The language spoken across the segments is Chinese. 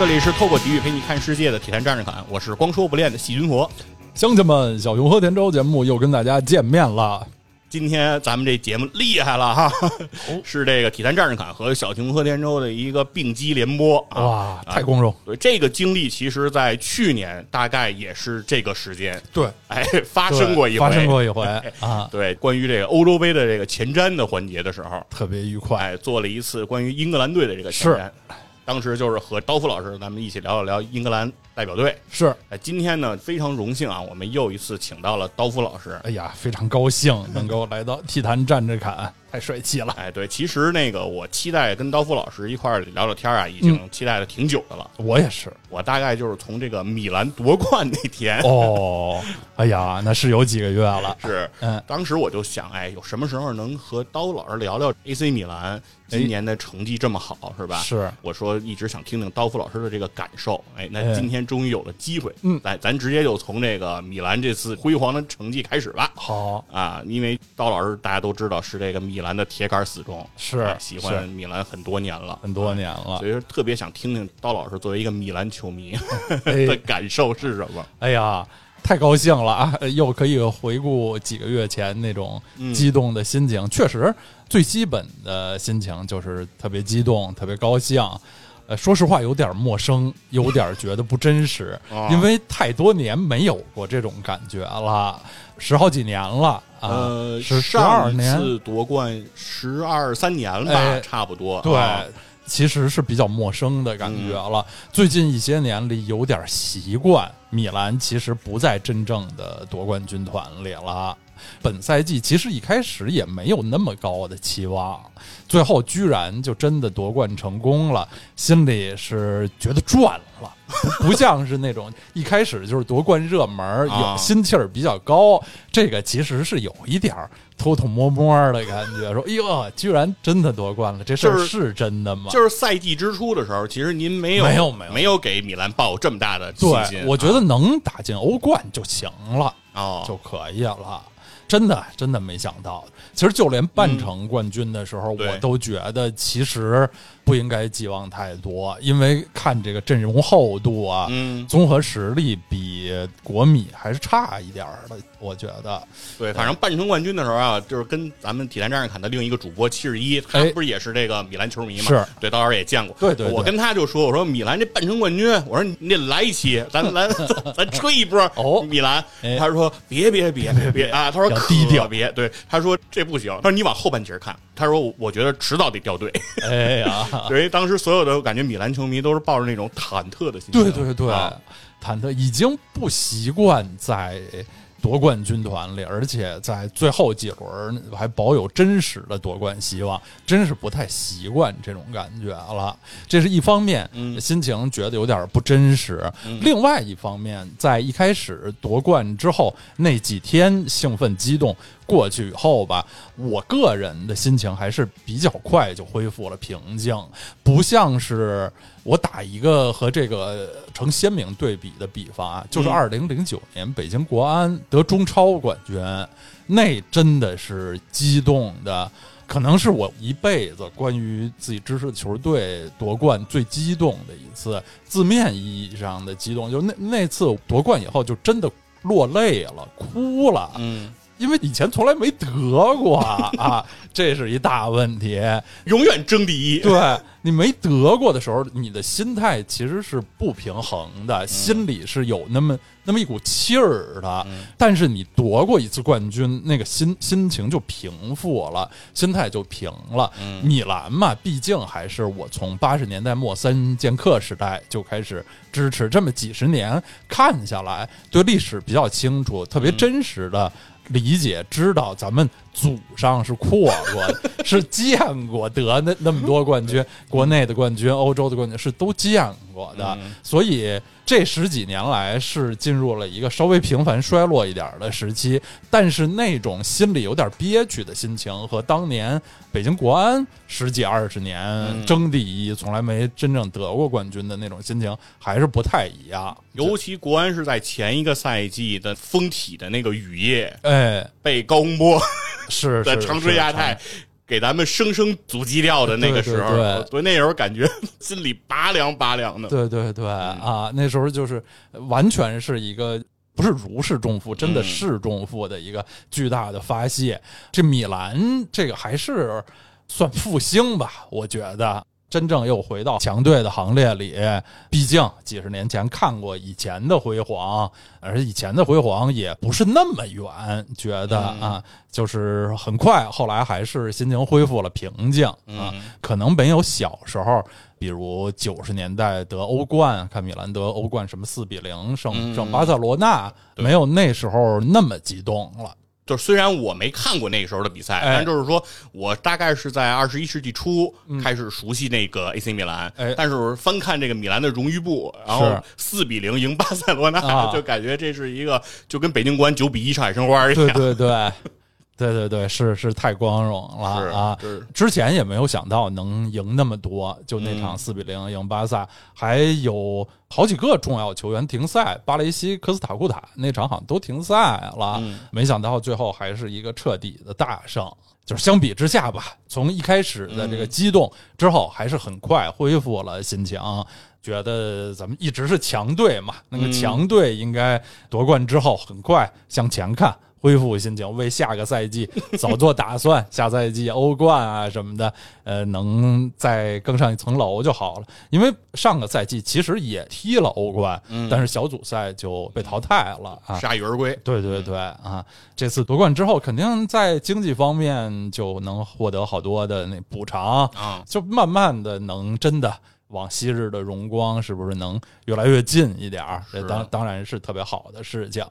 这里是透过体育陪你看世界的体坛战士侃，我是光说不练的细菌佛。乡亲们，小熊和田周节目又跟大家见面了。今天咱们这节目厉害了哈，哦 是这个体坛战士侃和小熊和田周的一个并机联播啊。哇，太光荣！对这个经历，其实在去年大概也是这个时间，对，哎，发生过一回，发生过一回啊，对，关于这个欧洲杯的这个前瞻的环节的时候，特别愉快。哎，做了一次关于英格兰队的这个前瞻。当时就是和刀夫老师咱们一起聊了聊英格兰代表队。是，哎，今天呢非常荣幸啊，我们又一次请到了刀夫老师。哎呀，非常高兴能够来到体坛站着侃，太帅气了。哎，对，其实那个我期待跟刀夫老师一块儿聊聊天啊，已经期待了挺久的了。我也是，我大概就是从这个米兰夺冠那天哦，哎呀，那是有几个月了。是，嗯，当时我就想，哎，有什么时候能和刀老师聊聊 AC 米兰今年的成绩这么好，是吧？是，我说一直想听听刀夫老师的这个感受。哎，那哎今天终于有了机会，嗯来，咱直接就从这个米兰这次辉煌的成绩开始吧。好，啊，因为刀老师大家都知道是这个米兰的铁杆死忠，是哎喜欢米兰很多年了，很多年了所。以说特别想听听刀老师作为一个米兰球迷哎 的感受是什么。哎呀，太高兴了啊！又可以回顾几个月前那种激动的心情。确实，最基本的心情就是特别激动、特别高兴。呃，说实话，有点陌生，有点觉得不真实，啊因为太多年没有过这种感觉了，十好几年了啊，呃，十十二年，次夺冠十二三年了吧，哎差不多。对。啊其实是比较陌生的感觉了。最近一些年里有点习惯，米兰其实不在真正的夺冠军团里了。本赛季其实一开始也没有那么高的期望，最后居然就真的夺冠成功了，心里是觉得赚了，不 不像是那种一开始就是夺冠热门有心气儿比较高。这个其实是有一点儿偷偷摸摸的感觉，说哎呦，居然真的夺冠了，这事儿是是真的吗？就是赛季之初的时候，其实您没有没有没有没有给米兰抱这么大的信心对，。我觉得能打进欧冠就行了，啊哦，就可以了。真的，真的没想到。其实就连半程冠军的时候，嗯我都觉得其实不应该寄望太多，因为看这个阵容厚度啊，嗯，综合实力比国米还是差一点儿的。我觉得，对，反正半程冠军的时候啊，就是跟咱们体坛战士侃的另一个主播七十一，他哎不是也是这个米兰球迷嘛？是，对，到时候也见过。对对对我跟他就说，我说米兰这半程冠军，我说你得来一期，咱 咱咱咱吹一波哦米兰。哎他说别别别别别啊，他说要低调别，对，他说这不行，他说你往后半截看，他说我我觉得迟早得掉队。哎呀，对，当时所有的感觉米兰球迷都是抱着那种忐忑的心情。对对对，啊忐忑已经不习惯在夺冠军团里，而且在最后几轮还保有真实的夺冠希望，真是不太习惯这种感觉了。这是一方面，嗯心情觉得有点不真实；另外一方面，在一开始夺冠之后那几天兴奋激动过去以后吧，我个人的心情还是比较快就恢复了平静，不像是我打一个和这个成鲜明对比的比方啊，就是嗯二零零九年北京国安得中超冠军，那真的是激动的。可能是我一辈子关于自己支持的球队夺冠最激动的一次，字面意义上的激动，就那那次夺冠以后，就真的落泪了，哭了。嗯，因为以前从来没得过 啊，这是一大问题。永远争第一。对你没得过的时候，你的心态其实是不平衡的，心里是有那么那么一股气儿的。但是你夺过一次冠军，那个心心情就平复了，心态就平了。米兰嘛，毕竟还是我从八十年代末三剑客时代就开始支持，这么几十年看下来，对历史比较清楚，特别真实的。理解知道咱们祖上是阔过的，是见过得那那么多冠军，国内的冠军、欧洲的冠军是都见过的，所以这十几年来是进入了一个稍微平凡衰落一点的时期，但是那种心里有点憋屈的心情和当年北京国安十几二十年争第一，从来没真正得过冠军的那种心情还是不太一样。尤其国安是在前一个赛季的封体的那个雨夜，哎，被高洪波是是的长春亚泰给咱们生生阻击掉的那个时候，对对对所以那时候感觉 心里拔凉拔凉的。对对对啊，那时候就是完全是一个不是如释重负，真的是重负的一个巨大的发泄。这米兰这个还是算复兴吧，我觉得。真正又回到强队的行列里，毕竟几十年前看过以前的辉煌，而以前的辉煌也不是那么远，觉得啊，就是很快，后来还是心情恢复了平静啊，可能没有小时候，比如九十年代得欧冠，看米兰得欧冠什么四比零胜胜巴塞罗那，没有那时候那么激动了。就是虽然我没看过那个时候的比赛，但就是说我大概是在二十一世纪初开始熟悉那个 AC 米兰，但是翻看这个米兰的荣誉簿，然后四比零赢巴塞罗那，就感觉这是一个就跟北京国安九比一上海申花一样，对对对。对对对，是是太光荣了啊！之前也没有想到能赢那么多，就那场四比零赢巴萨，还有好几个重要球员停赛，巴雷西、科斯塔库塔那场好像都停赛了，没想到最后还是一个彻底的大胜。就是相比之下吧，从一开始的这个激动之后，还是很快恢复了心情，觉得咱们一直是强队嘛，那个强队应该夺冠之后很快向前看。恢复心情，为下个赛季早做打算。下赛季欧冠啊什么的，呃，能再更上一层楼就好了。因为上个赛季其实也踢了欧冠，但是小组赛就被淘汰了啊，铩羽而归。对对对啊，这次夺冠之后，肯定在经济方面就能获得好多的那补偿啊，就慢慢的能真的往昔日的荣光是不是能越来越近一点儿？这当当然是特别好的事情。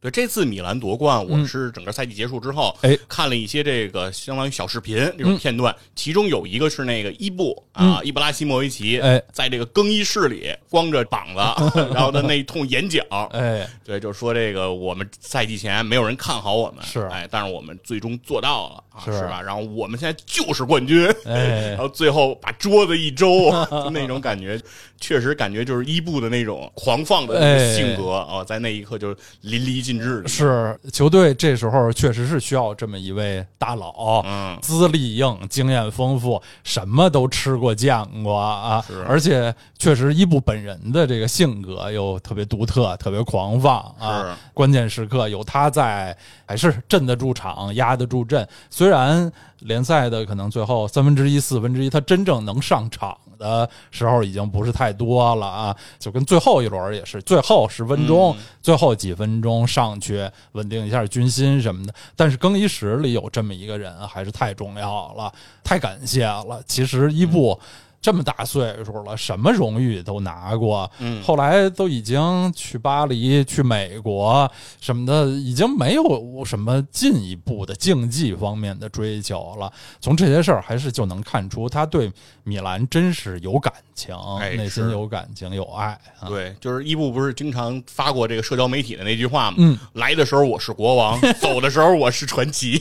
对这次米兰夺冠，我是整个赛季结束之后，哎，看了一些这个相当于小视频这种片段，其中有一个是那个伊布啊，伊布拉希莫维奇，哎，在这个更衣室里光着膀子，然后他那一通演讲，哎，对，就说这个我们赛季前没有人看好我们，是，哎，但是我们最终做到了，是吧？然后我们现在就是冠军，哎，然后最后把桌子一周，就那种感觉，确实感觉就是伊布的那种狂放的性格啊，在那一刻就淋漓尽致的是。球队这时候确实是需要这么一位大佬，嗯，资历硬，经验丰富，什么都吃过见过啊，而且确实伊布本人的这个性格又特别独特，特别狂放啊，关键时刻有他在，还是镇得住场，压得住阵。虽然联赛的可能最后三分之一、四分之一，他真正能上场。的时候已经不是太多了啊，就跟最后一轮也是，最后十分钟、最后几分钟上去稳定一下军心什么的。但是更衣室里有这么一个人还是太重要了，太感谢了。其实伊布。这么大岁数了，什么荣誉都拿过，嗯，后来都已经去巴黎、去美国什么的，已经没有什么进一步的竞技方面的追求了。从这些事儿，还是就能看出他对米兰真是有感情，内心有感情、有爱。对，就是伊布不是经常发过这个社交媒体的那句话吗？嗯，来的时候我是国王，走的时候我是传奇。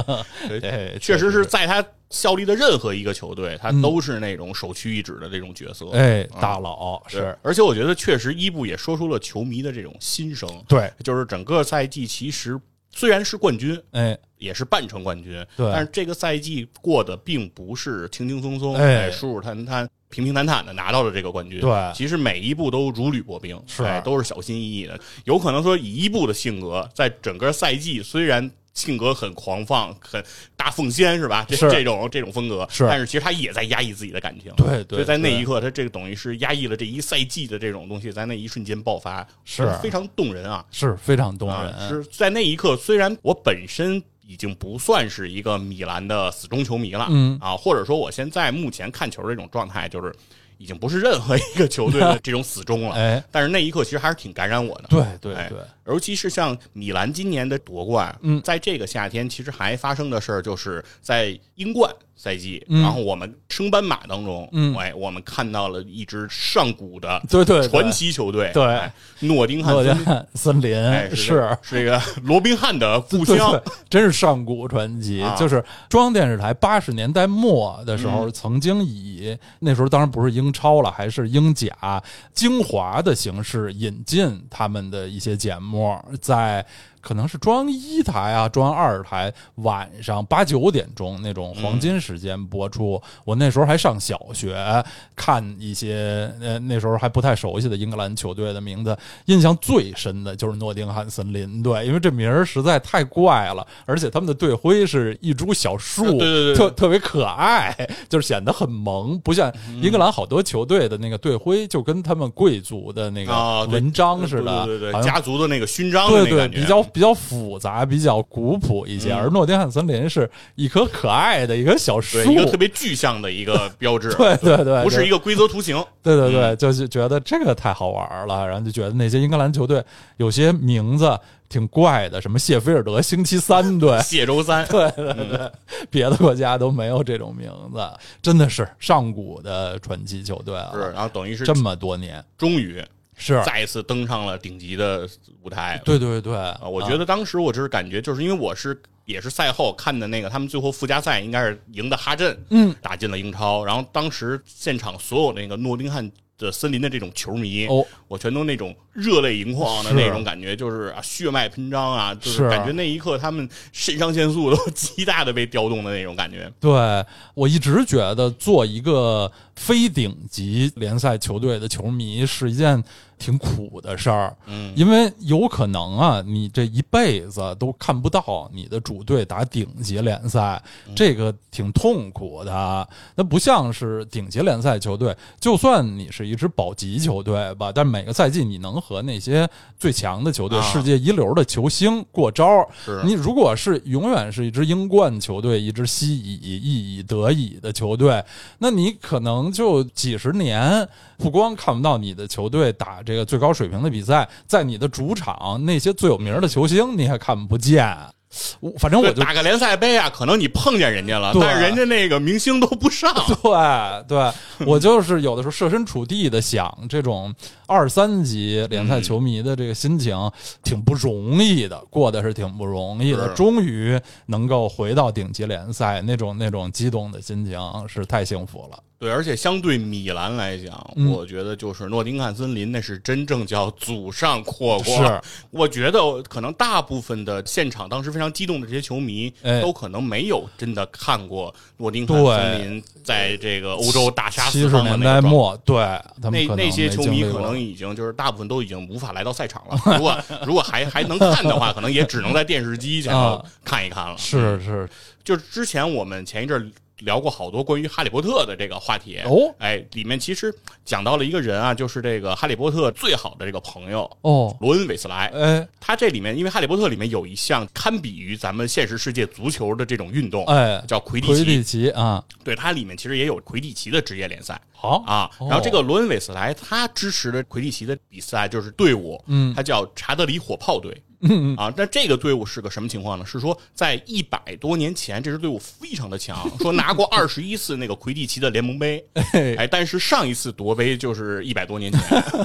对，确实是在他。效力的任何一个球队，他都是那种首屈一指的这种角色，哎，大佬是。而且我觉得，确实伊布也说出了球迷的这种心声。对，就是整个赛季其实虽然是冠军，哎，也是半程冠军，对，但是这个赛季过得并不是轻轻松松，哎，舒舒坦坦、平平坦坦的拿到了这个冠军。对，其实每一步都如履薄冰，是，都是小心翼翼的。有可能说，以伊布的性格，在整个赛季虽然。性格很狂放，很大奉先，是吧？这这种这种风格，是。但是其实他也在压抑自己的感情，对对。所以在那一刻，他这个等于是压抑了这一赛季的这种东西，在那一瞬间爆发，是非常动人啊，是非常动人。是在那一刻，虽然我本身已经不算是一个米兰的死忠球迷了，嗯啊，或者说我现在目前看球的这种状态，就是已经不是任何一个球队的 这种死忠了，哎。但是那一刻，其实还是挺感染我的，对对对。尤其是像米兰今年的夺冠，嗯，在这个夏天，其实还发生的事儿，就是在英冠赛季，然后我们升班马当中，嗯，哎，我们看到了一支上古的对对传奇球队，对，诺丁汉森。林是是。这个罗宾汉的故乡，真是上古传奇。就是中央电视台八十年代末的时候，曾经以那时候当然不是英超了，还是英甲精华的形式引进他们的一些节目。在可能是中央一台啊，中央二台晚上八九点钟那种黄金时间播出。我那时候还上小学，看一些呃那时候还不太熟悉的英格兰球队的名字，印象最深的就是诺丁汉森林队，因为这名儿实在太怪了，而且他们的队徽是一株小树，对对对，特特别可爱，就是显得很萌，不像英格兰好多球队的那个队徽就跟他们贵族的那个文章似的，对对对，家族的那个勋章，对对，比较比较复杂，比较古朴一些。而诺丁汉森林是一棵可爱的一棵小树，一个特别具象的一个标志，对对对，不是一个规则图形，对对对，就是觉得这个太好玩了，然后就觉得那些英格兰球队有些名字。挺怪的，什么谢菲尔德星期三队，谢周三，对对对，别的国家都没有这种名字，真的是上古的传奇球队啊！是，然后等于是这么多年，终于是再一次登上了顶级的舞台。对对对，我觉得当时我就是感觉，就是因为我是也是赛后看的那个，他们最后附加赛应该是赢的哈镇，嗯，打进了英超，然后当时现场所有那个诺丁汉。的森林的这种球迷，哦，我全都那种热泪盈眶的那种感觉，就是啊，血脉喷张啊，就是感觉那一刻他们肾上腺素都 极大的被调动的那种感觉。对我一直觉得做一个非顶级联赛球队的球迷是一件。挺苦的事儿，嗯，因为有可能啊，你这一辈子都看不到你的主队打顶级联赛，这个挺痛苦的。那不像是顶级联赛球队，就算你是一支保级球队吧，但每个赛季你能和那些最强的球队、世界一流的球星过招。你如果是永远是一支英冠球队，一支西乙、意乙、德乙的球队，那你可能就几十年。不光看不到你的球队打这个最高水平的比赛，在你的主场那些最有名的球星你也看不见。我反正我就打个联赛杯啊，可能你碰见人家了，但是人家那个明星都不上。对对，我就是有的时候设身处地的想，这种二三级联赛球迷的这个心情挺不容易的，过得是挺不容易的。终于能够回到顶级联赛，那种那种激动的心情是太幸福了。对，而且相对米兰来讲，我觉得就是诺丁汉森林那是真正叫祖上阔过。是，我觉得可能大部分的现场当时非常激动的这些球迷，都可能没有真的看过诺丁汉森林在这个欧洲大杀四方的年代末。对，那那些球迷可能已经就是大部分都已经无法来到赛场了。如果 如果还还能看的话，可能也只能在电视机前头看一看了。是是，就是之前我们前一阵。聊过好多关于哈利波特的这个话题。哦，哎，里面其实讲到了一个人啊，就是这个哈利波特最好的这个朋友哦，罗恩·韦斯莱。哎，他这里面因为哈利波特里面有一项堪比于咱们现实世界足球的这种运动，哎，叫魁地奇。魁地奇啊，对，它里面其实也有魁地奇的职业联赛。好。啊，然后这个罗恩·韦斯莱他支持的魁地奇的比赛就是队伍，嗯，他叫查德里火炮队。嗯 啊，那这个队伍是个什么情况呢？是说在一百多年前，这支队伍非常的强，说拿过二十一次那个魁地奇的联盟杯，哎，但是上一次夺杯就是一百多年前。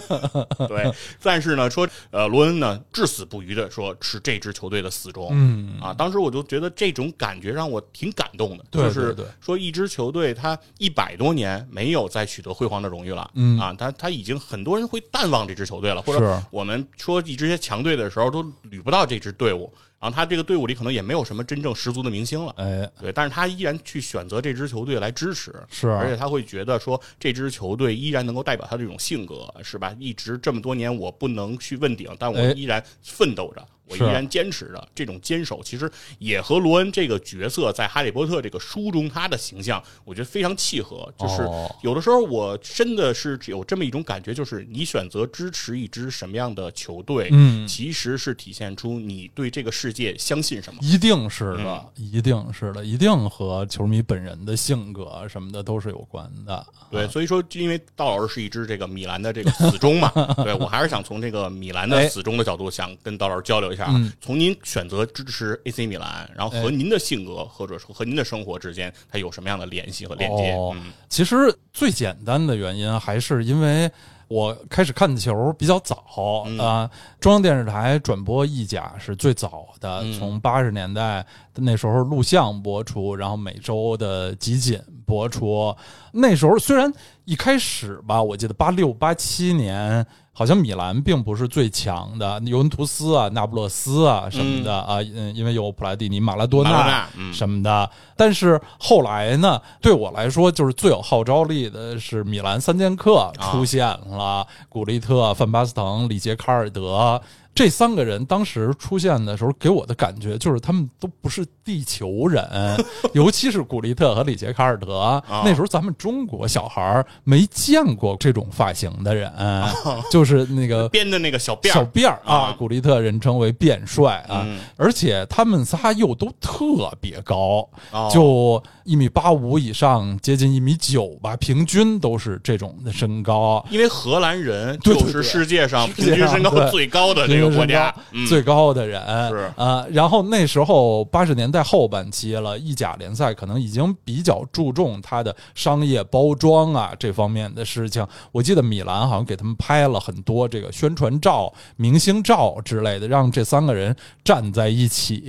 对，但是呢，说呃，罗恩呢至死不渝的说是这支球队的死忠。嗯啊，当时我就觉得这种感觉让我挺感动的，就是说一支球队他一百多年没有再取得辉煌的荣誉了，嗯啊，他他已经很多人会淡忘这支球队了，或者我们说一支强队的时候都。捋不到这支队伍，然后他这个队伍里可能也没有什么真正十足的明星了，哎，对，但是他依然去选择这支球队来支持，是，而且他会觉得说这支球队依然能够代表他这种性格，是吧？一直这么多年我不能去问鼎，但我依然奋斗着。我依然坚持的这种坚守，其实也和罗恩这个角色在《哈利波特》这个书中他的形象，我觉得非常契合。就是有的时候，我真的是有这么一种感觉，就是你选择支持一支什么样的球队，嗯，其实是体现出你对这个世界相信什么。一定是的，一定是的，一定和球迷本人的性格什么的都是有关的。对，所以说，因为道老师是一支这个米兰的这个死忠嘛，对我还是想从这个米兰的死忠的角度，想跟道老师交流一下。嗯，从您选择支持 AC 米兰，然后和您的性格或者说和您的生活之间，它有什么样的联系和链接？嗯，其实最简单的原因还是因为我开始看球比较早啊，中央电视台转播意甲是最早的，从八十年代那时候录像播出，然后每周的集锦播出，那时候虽然。一开始吧，我记得八六八七年。好像米兰并不是最强的，尤文图斯啊、那不勒斯啊什么的啊，嗯，因为有普莱蒂尼、马拉多纳什么的。但是后来呢，对我来说，就是最有号召力的是米兰三剑客出现了，古利特、范巴斯滕、里杰卡尔德。这三个人当时出现的时候，给我的感觉就是他们都不是地球人，尤其是古利特和里杰卡尔德。那时候咱们中国小孩没见过这种发型的人，就是那个编的那个小辫小辫儿啊。古利特人称为辫帅啊，而且他们仨又都特别高，就一米八五以上，接近一米九吧，平均都是这种的身高。因为荷兰人就是世界上平均身高最高的。这个国家最高的人是啊，然后那时候八十年代后半期了，意甲联赛可能已经比较注重它的商业包装啊这方面的事情。我记得米兰好像给他们拍了很多这个宣传照、明星照之类的，让这三个人站在一起，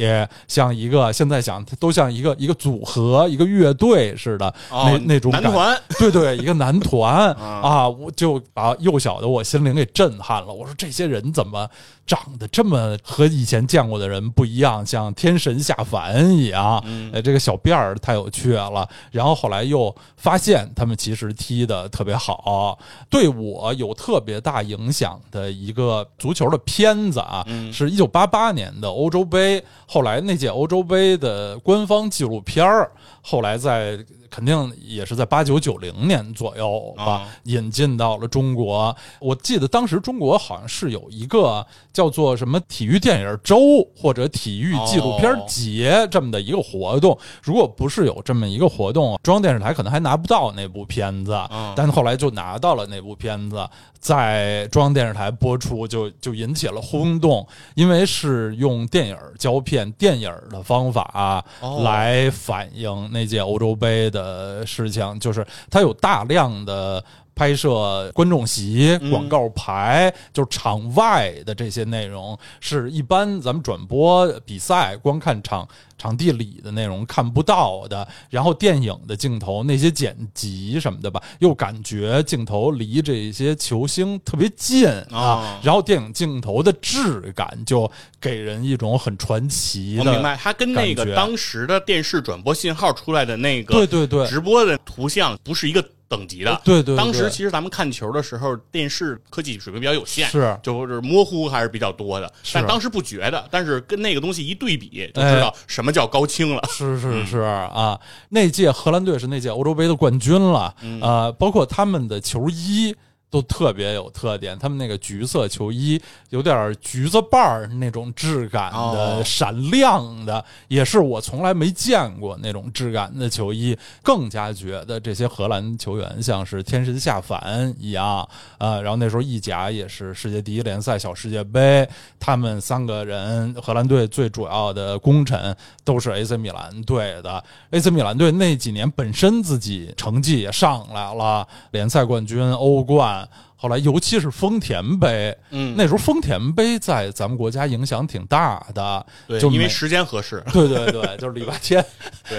像一个现在想都像一个一个组合、一个乐队似的那那种男团，对对，一个男团 啊，我就把幼小的我心灵给震撼了。我说这些人怎么？长得这么和以前见过的人不一样，像天神下凡一样。哎，这个小辫儿太有趣了。然后后来又发现他们其实踢的特别好，对我有特别大影响的一个足球的片子啊，是一九八八年的欧洲杯。后来那届欧洲杯的官方纪录片儿，后来在。肯定也是在八九九零年左右吧，引进到了中国。我记得当时中国好像是有一个叫做什么体育电影周或者体育纪录片节这么的一个活动。如果不是有这么一个活动，中央电视台可能还拿不到那部片子。但后来就拿到了那部片子，在中央电视台播出，就就引起了轰动，因为是用电影胶片、电影的方法来反映那届欧洲杯的。事情就是他有大量的拍摄观众席、广告牌，就是场外的这些内容，是一般咱们转播比赛光看场场地里的内容看不到的。然后电影的镜头那些剪辑什么的吧，又感觉镜头离这些球星特别近啊。然后电影镜头的质感就给人一种很传奇的。我明白，它跟那个当时的电视转播信号出来的那个对对对直播的图像不是一个。等级的，对对，当时其实咱们看球的时候，电视科技水平比较有限，是。就是模糊还是比较多的，但当时不觉得，但是跟那个东西一对比，就知道什么叫高清了。是是是啊，那届荷兰队是那届欧洲杯的冠军了，啊，包括他们的球衣。都特别有特点，他们那个橘色球衣有点橘子瓣儿那种质感的，闪亮的，也是我从来没见过那种质感的球衣。更加觉得这些荷兰球员像是天神下凡一样啊。然后那时候意甲也是世界第一联赛小世界杯，他们三个人荷兰队最主要的功臣都是 AC 米兰队的。AC 米兰队那几年本身自己成绩也上来了，联赛冠军、欧冠。uh, 后来，尤其是丰田杯，嗯，那时候丰田杯在咱们国家影响挺大的，对，就因为时间合适，对对对，就是礼拜天，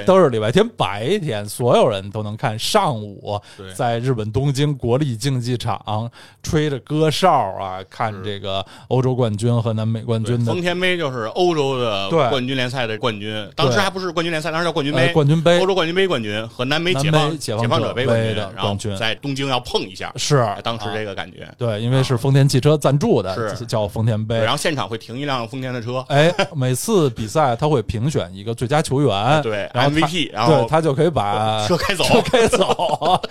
都是礼拜天白天，所有人都能看。上午，在日本东京国立竞技场吹着歌哨啊，看这个欧洲冠军和南美冠军的丰田杯，就是欧洲的冠军联赛的冠军。当时还不是冠军联赛，当时叫冠军杯，冠军杯，欧洲冠军杯冠军和南美解放解放者杯冠军，然后在东京要碰一下，是当时这个。感觉。对，因为是丰田汽车赞助的，是。叫丰田杯。然后现场会停一辆丰田的车，哎，每次比赛他会评选一个最佳球员，对，MVP，然后他就可以把 车开走，车开走，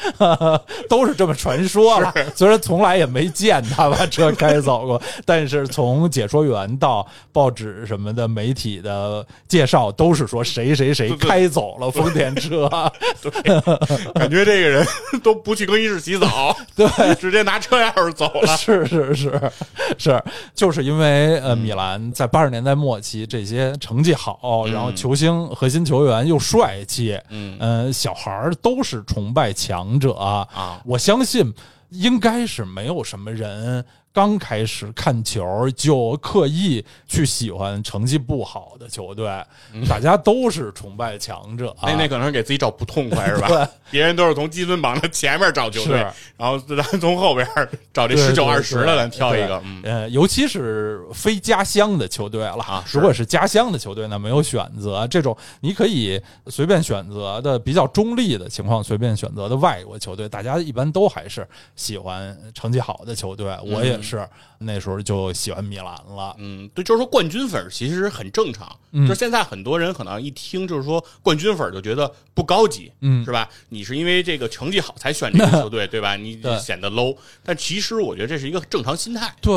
都是这么传说了。虽然从来也没见他把车开走过，但是从解说员到报纸什么的媒体的介绍，都是说谁谁谁开走了丰田车，感觉这个人都不去更衣室洗澡，对。直接拿车钥匙走了，是是是是，就是因为呃，米兰在八十年代末期这些成绩好，然后球星核心球员又帅气，嗯。小孩儿都是崇拜强者啊，我相信应该是没有什么人刚开始看球就刻意去喜欢成绩不好的球队，大家都是崇拜强者。那那可能是给自己找不痛快是吧？别人都是从积分榜的前面找球队，然后咱从后边找这十九二十的，咱挑一个。呃，尤其是非家乡的球队了啊。如果是家乡的球队，那没有选择。这种你可以随便选择的比较中立的情况，随便选择的外国球队，大家一般都还是喜欢成绩好的球队。我也。是那时候就喜欢米兰了，嗯，对，就是说冠军粉其实很正常。就现在很多人可能一听就是说冠军粉就觉得不高级，嗯，是吧？你是因为这个成绩好才选这个球队，对吧？你显得 low。但其实我觉得这是一个正常心态。对，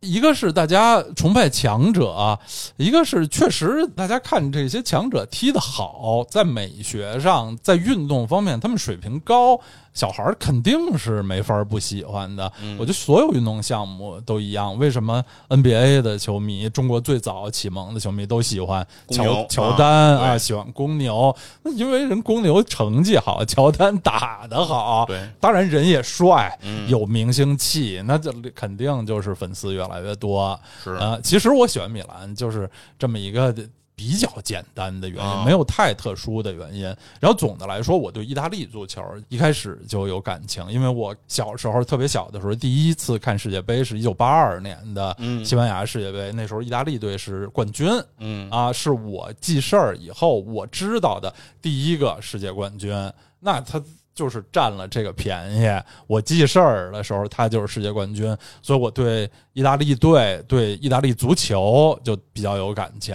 一个是大家崇拜强者，一个是确实大家看这些强者踢得好，在美学上，在运动方面他们水平高。小孩儿肯定是没法不喜欢的。我觉得所有运动项目都一样。为什么 NBA 的球迷，中国最早启蒙的球迷都喜欢乔乔丹啊？喜欢公牛，那因为人公牛成绩好，乔丹打得好。对，当然人也帅，有明星气，那就肯定就是粉丝越来越多。是啊，其实我喜欢米兰，就是这么一个。比较简单的原因，没有太特殊的原因。然后总的来说，我对意大利足球一开始就有感情，因为我小时候特别小的时候，第一次看世界杯是一九八二年的西班牙世界杯，那时候意大利队是冠军，嗯啊，是我记事儿以后我知道的第一个世界冠军。那他。就是占了这个便宜。我记事儿的时候，他就是世界冠军，所以我对意大利队、对意大利足球就比较有感情。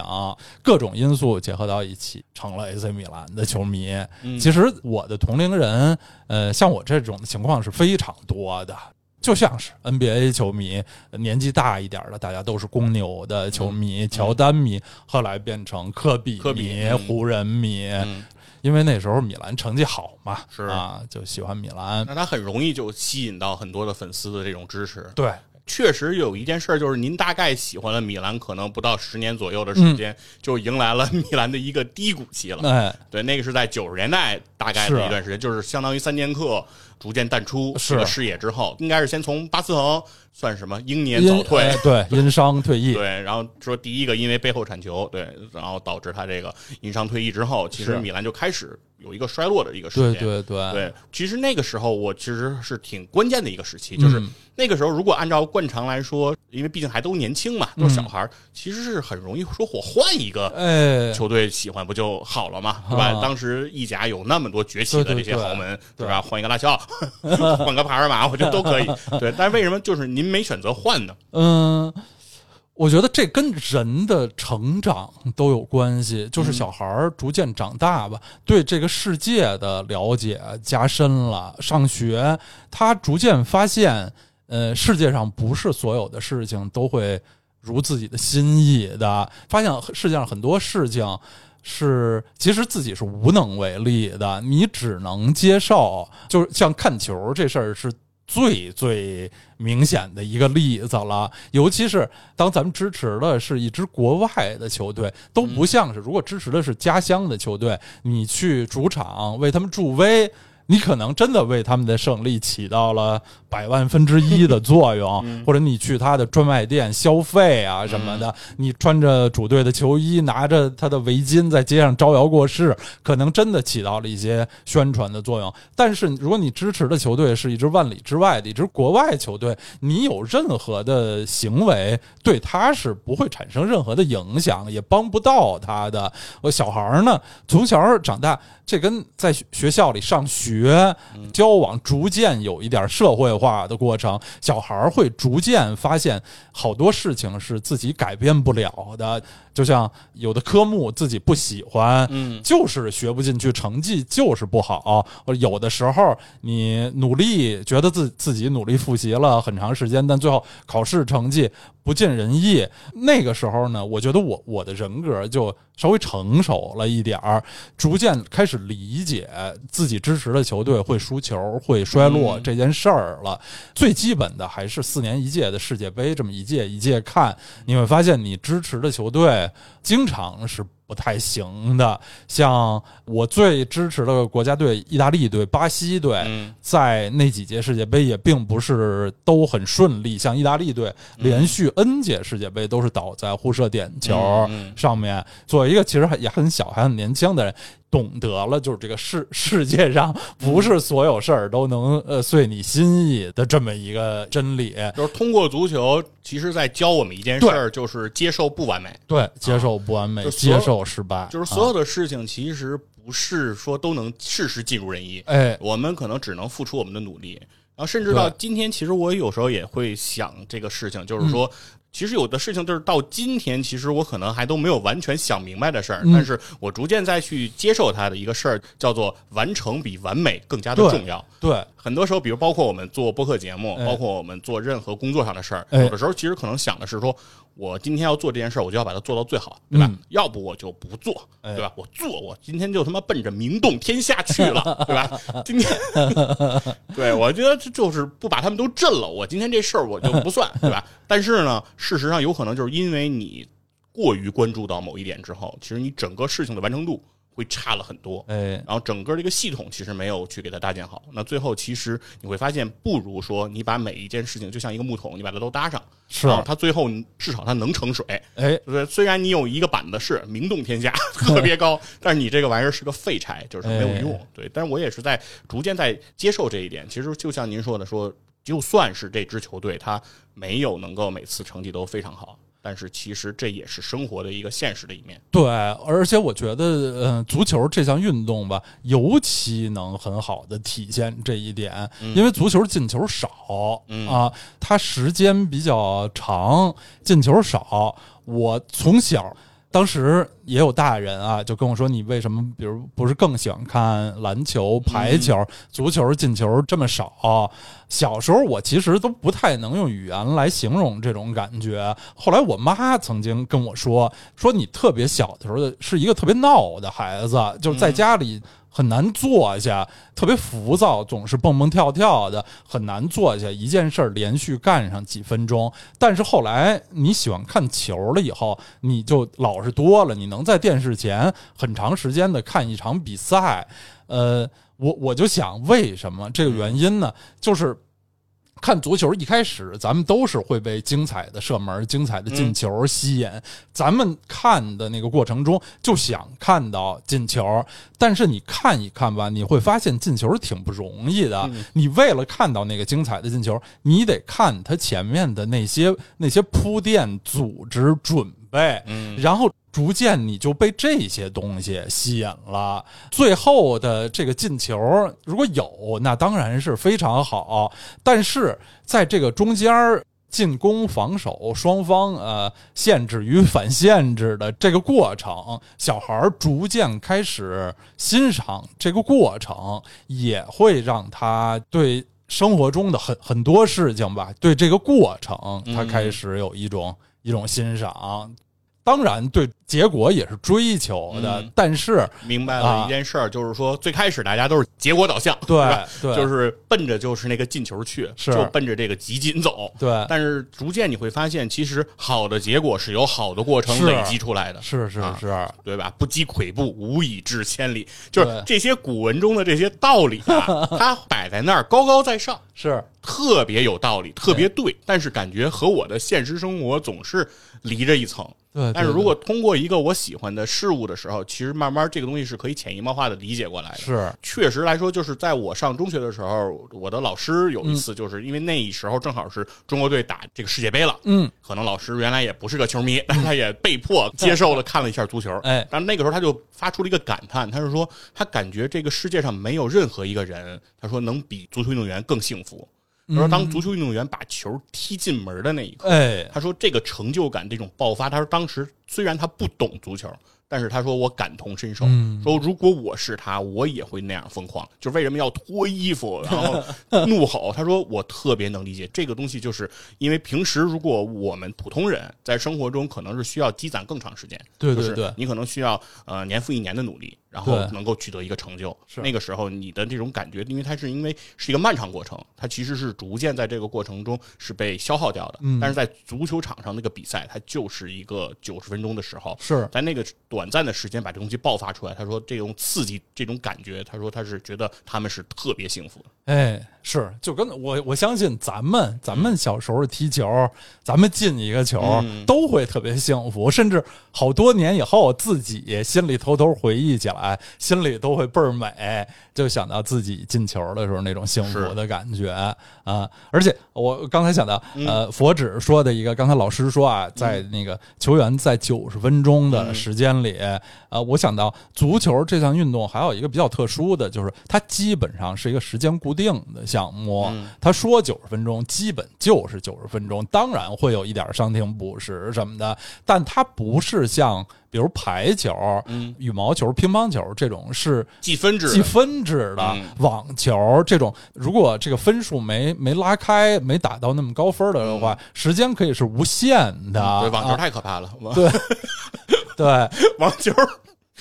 各种因素结合到一起，成了 AC 米兰的球迷。其实我的同龄人，呃，像我这种情况是非常多的。就像是 NBA 球迷，年纪大一点的，大家都是公牛的球迷、乔丹迷，后来变成科比迷、湖人迷。因为那时候米兰成绩好嘛，是啊，就喜欢米兰。那他很容易就吸引到很多的粉丝的这种支持。对，确实有一件事儿，就是您大概喜欢了米兰，可能不到十年左右的时间，就迎来了米兰的一个低谷期了。哎，对，那个是在九十年代大概的一段时间，就是相当于三剑客逐渐淡出这个视野之后，应该是先从巴斯滕。算什么英年早退？对，因伤退役。对，然后说第一个因为背后铲球，对，然后导致他这个因伤退役之后，其实米兰就开始有一个衰落的一个时间。对对对。对，其实那个时候我其实是挺关键的一个时期，就是那个时候如果按照惯常来说，因为毕竟还都年轻嘛，都是小孩其实是很容易说我换一个球队喜欢不就好了嘛，对吧？当时意甲有那么多崛起的这些豪门，对吧？换一个拉齐奥，换个帕尔马，我觉得都可以。对，但是为什么就是？您没选择换呢？嗯，我觉得这跟人的成长都有关系。就是小孩儿逐渐长大吧，对这个世界的了解加深了。上学，他逐渐发现，呃，世界上不是所有的事情都会如自己的心意的。发现世界上很多事情是其实自己是无能为力的，你只能接受。就是像看球这事儿是。最最明显的一个例子了，尤其是当咱们支持的是一支国外的球队，都不像是如果支持的是家乡的球队，你去主场为他们助威。你可能真的为他们的胜利起到了百万分之一的作用，或者你去他的专卖店消费啊什么的，你穿着主队的球衣，拿着他的围巾在街上招摇过市，可能真的起到了一些宣传的作用。但是如果你支持的球队是一支万里之外的一支国外球队，你有任何的行为对他是不会产生任何的影响，也帮不到他的。我小孩呢，从小长大。这跟在学校里上学、交往，逐渐有一点社会化的过程。小孩会逐渐发现，好多事情是自己改变不了的。就像有的科目自己不喜欢，嗯，就是学不进去，成绩就是不好。有的时候你努力，觉得自自己努力复习了很长时间，但最后考试成绩不尽人意。那个时候呢，我觉得我我的人格就稍微成熟了一点儿，逐渐开始理解自己支持的球队会输球、会衰落这件事儿了。最基本的还是四年一届的世界杯，这么一届一届看，你会发现你支持的球队。经常是。不太行的。像我最支持的国家队，意大利队、巴西队，在那几届世界杯也并不是都很顺利。像意大利队连续 N 届世界杯都是倒在互射点球上面。作为一个其实也很小还很年轻的人。懂得了，就是这个世 世界上不是所有事儿都能呃遂你心意的这么一个真理。就是通过足球，其实在教我们一件事儿，就是接受不完美。对，接受不完美，接受失败。就是所有的事情，其实不是说都能事事尽如人意。哎，我们可能只能付出我们的努力。然后，甚至到今天，其实我有时候也会想这个事情，就是说。其实有的事情就是到今天，其实我可能还都没有完全想明白的事儿，但是我逐渐再去接受它的一个事儿，叫做完成比完美更加的重要。对，很多时候，比如包括我们做播客节目，包括我们做任何工作上的事儿，有的时候其实可能想的是说。我今天要做这件事儿，我就要把它做到最好，对吧？要不我就不做，对吧？我做，我今天就他妈奔着名动天下去了，对吧？今天，对我觉得这就是不把他们都震了，我今天这事儿我就不算，对吧？但是呢，事实上有可能就是因为你过于关注到某一点之后，其实你整个事情的完成度。会差了很多，哎，然后整个这个系统其实没有去给它搭建好，那最后其实你会发现，不如说你把每一件事情就像一个木桶，你把它都搭上，是它最后至少它能盛水，哎，对，虽然你有一个板子是名动天下 特别高，但是你这个玩意儿是个废柴，就是没有用，对。但是我也是在逐渐在接受这一点。其实就像您说的，说就算是这支球队他没有能够每次成绩都非常好。但是其实这也是生活的一个现实的一面。对，而且我觉得，嗯，足球这项运动吧，尤其能很好的体现这一点，因为足球进球少啊，它时间比较长，进球少。我从小。当时也有大人啊，就跟我说：“你为什么，比如不是更喜欢看篮球、排球、足球进球这么少？”小时候我其实都不太能用语言来形容这种感觉。后来我妈曾经跟我说：“说你特别小的时候是一个特别闹的孩子，就是在家里。”很难坐下，特别浮躁，总是蹦蹦跳跳的，很难坐下一件事儿连续干上几分钟。但是后来你喜欢看球了以后，你就老实多了，你能在电视前很长时间的看一场比赛。呃，我我就想，为什么这个原因呢？就是。看足球一开始，咱们都是会被精彩的射门、精彩的进球吸引。咱们看的那个过程中，就想看到进球。但是你看一看吧，你会发现进球挺不容易的。你为了看到那个精彩的进球，你得看他前面的那些那些铺垫、组织、准备，然后。逐渐你就被这些东西吸引了，最后的这个进球如果有，那当然是非常好。但是在这个中间进攻、防守双方呃限制与反限制的这个过程，小孩逐渐开始欣赏这个过程，也会让他对生活中的很很多事情吧，对这个过程他开始有一种一种欣赏。当然，对结果也是追求的，但是明白了一件事儿，就是说最开始大家都是结果导向，对对，就是奔着就是那个进球去，就奔着这个集锦走，对。但是逐渐你会发现，其实好的结果是由好的过程累积出来的，是是是，对吧？不积跬步，无以至千里，就是这些古文中的这些道理啊，它摆在那儿高高在上，是。特别有道理，特别对，但是感觉和我的现实生活总是离着一层。对，但是如果通过一个我喜欢的事物的时候，其实慢慢这个东西是可以潜移默化的理解过来的。是，确实来说，就是在我上中学的时候，我的老师有一次，就是因为那时候正好是中国队打这个世界杯了，嗯，可能老师原来也不是个球迷，但是他也被迫接受了看了一下足球，哎，但那个时候他就发出了一个感叹，他是说他感觉这个世界上没有任何一个人，他说能比足球运动员更幸福。他说：“当足球运动员把球踢进门的那一刻，哎，他说这个成就感，这种爆发。他说当时虽然他不懂足球，但是他说我感同身受。说如果我是他，我也会那样疯狂。就为什么要脱衣服，然后 怒吼？他说我特别能理解这个东西，就是因为平时如果我们普通人在生活中可能是需要积攒更长时间，对对对，你可能需要呃年复一年的努力。”然后能够取得一个成就。那个时候你的这种感觉，因为它是因为是一个漫长过程，它其实是逐渐在这个过程中是被消耗掉的。但是在足球场上那个比赛，它就是一个九十分钟的时候，是在那个短暂的时间把这东西爆发出来。他说这种刺激，这种感觉，他说他是觉得他们是特别幸福的。哎，是就跟我我相信咱们咱们小时候踢球，咱们进一个球都会特别幸福，甚至好多年以后自己心里偷偷回忆起来，心里都会倍儿美，就想到自己进球的时候那种幸福的感觉啊！而且我刚才想到，呃，佛指说的一个，刚才老师说啊，在那个球员在九十分钟的时间里，呃，我想到足球这项运动还有一个比较特殊的就是，它基本上是一个时间固定的项目。他说九十分钟，基本就是九十分钟，当然会有一点伤停补时什么的，但它不是像。比如排球、羽毛球、乒乓球这种是计分制、计分制的；网球这种，如果这个分数没没拉开、没打到那么高分的话，时间可以是无限的。对，网球太可怕了。对，对，网球。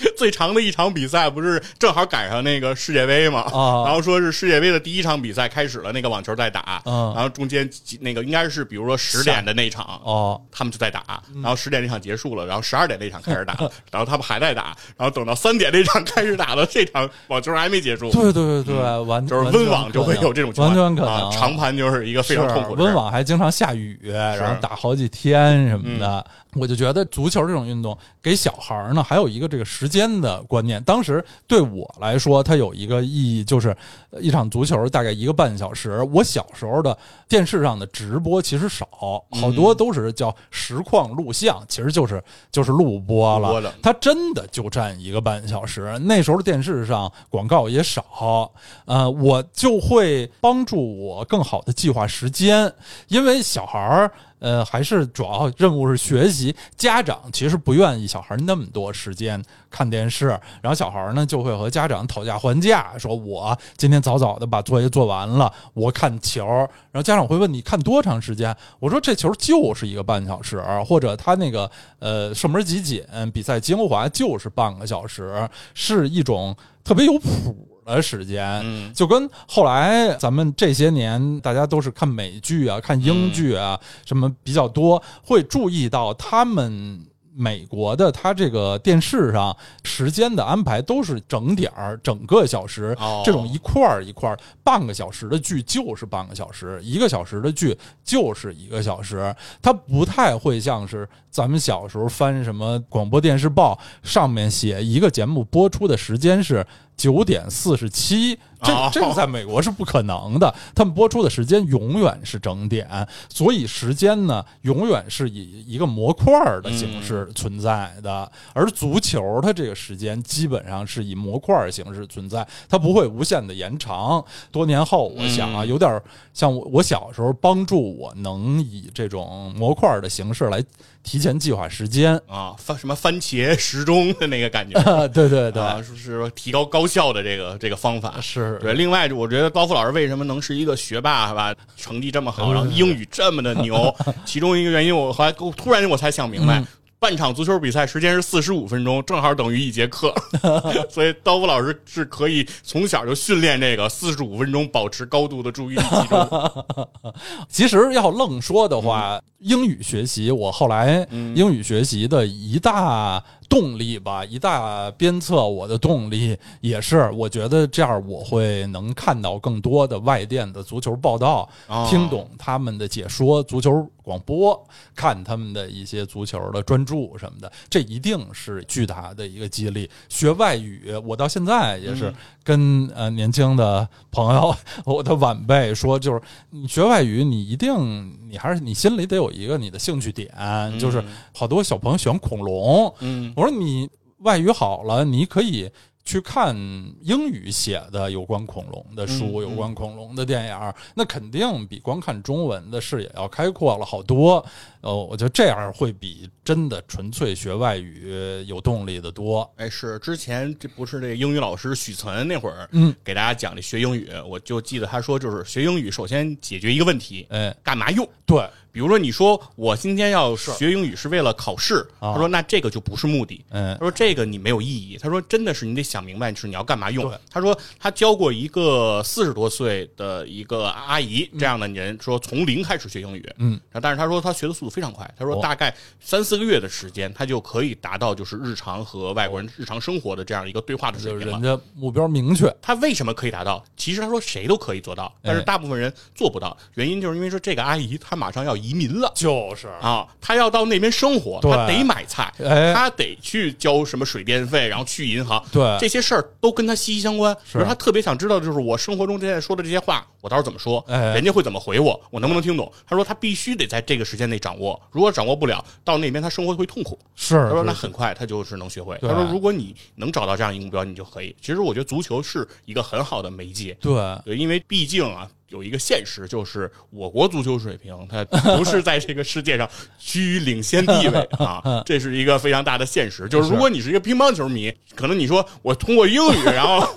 最长的一场比赛不是正好赶上那个世界杯嘛？啊，然后说是世界杯的第一场比赛开始了，那个网球在打，然后中间那个应该是比如说十点的那场，哦，他们就在打，然后十点那场结束了，然后十二点那场开始打，然后他们还在打，然后等到三点那场开始打了，这场网球还没结束。对对对对，完就是温网就会有这种情况，完全可能。长盘就是一个非常痛苦。温网还经常下雨，然后打好几天什么的。我就觉得足球这种运动给小孩儿呢，还有一个这个时间的观念。当时对我来说，它有一个意义，就是一场足球大概一个半小时。我小时候的电视上的直播其实少，好多都是叫实况录像，其实就是就是录播了。它真的就占一个半小时。那时候电视上广告也少，呃，我就会帮助我更好的计划时间，因为小孩儿。呃，还是主要任务是学习。家长其实不愿意小孩那么多时间看电视，然后小孩呢就会和家长讨价还价，说我今天早早的把作业做完了，我看球。然后家长会问你看多长时间？我说这球就是一个半小时，或者他那个呃射门集锦比赛精华就是半个小时，是一种特别有谱。的时间，就跟后来咱们这些年大家都是看美剧啊、看英剧啊，什么比较多，会注意到他们。美国的它这个电视上时间的安排都是整点儿、整个小时，这种一块儿一块儿，半个小时的剧就是半个小时，一个小时的剧就是一个小时。它不太会像是咱们小时候翻什么广播电视报，上面写一个节目播出的时间是九点四十七。这这个在美国是不可能的，他们播出的时间永远是整点，所以时间呢永远是以一个模块的形式存在的。而足球它这个时间基本上是以模块形式存在，它不会无限的延长。多年后，我想啊，有点像我我小时候帮助我能以这种模块的形式来提前计划时间啊，番什么番茄时钟的那个感觉，啊对对对，是是提高高效的这个这个方法是。对，另外我觉得高富老师为什么能是一个学霸，是吧？成绩这么好，然后英语这么的牛，其中一个原因，我后来突然我才想明白。半场足球比赛时间是四十五分钟，正好等于一节课，所以刀夫老师是可以从小就训练这个四十五分钟保持高度的注意力集中。其实要愣说的话，英语学习我后来英语学习的一大动力吧，一大鞭策我的动力也是，我觉得这样我会能看到更多的外电的足球报道，听懂他们的解说足球。广播看他们的一些足球的专注什么的，这一定是巨大的一个激励。学外语，我到现在也是跟呃年轻的朋友，我的晚辈说，就是你学外语，你一定你还是你心里得有一个你的兴趣点，就是好多小朋友喜欢恐龙，嗯，我说你外语好了，你可以。去看英语写的有关恐龙的书，有关恐龙的电影，那肯定比光看中文的视野要开阔了好多。呃，我觉得这样会比真的纯粹学外语有动力的多。哎，是之前这不是这英语老师许岑那会儿，嗯，给大家讲这学英语，我就记得他说，就是学英语首先解决一个问题，哎，干嘛用？对，比如说，你说我今天要学英语是为了考试，他说那这个就不是目的。他说这个你没有意义。他说真的是你得想明白是你要干嘛用。他说他教过一个四十多岁的一个阿姨这样的人，说从零开始学英语，嗯，但是他说他学的速度非常快。他说大概三四个月的时间，他就可以达到就是日常和外国人日常生活的这样一个对话的水平了。人家目标明确，他为什么可以达到？其实他说谁都可以做到，但是大部分人做不到。原因就是因为说这个阿姨她马上要移民了，就是啊，他要到那边生活，他得买菜，他得去交什么水电费，然后去银行，对这些事儿都跟他息息相关。比如他特别想知道，就是我生活中现在说的这些话，我到时候怎么说，人家会怎么回我，我能不能听懂？他说他必须得在这个时间内掌握，如果掌握不了，到那边他生活会痛苦。是，他说那很快他就是能学会。他说如果你能找到这样一个目标，你就可以。其实我觉得足球是一个很好的媒介，对对，因为毕竟啊。有一个现实，就是我国足球水平，它不是在这个世界上 居于领先地位 啊，这是一个非常大的现实。就是如果你是一个乒乓球迷，可能你说我通过英语，然后，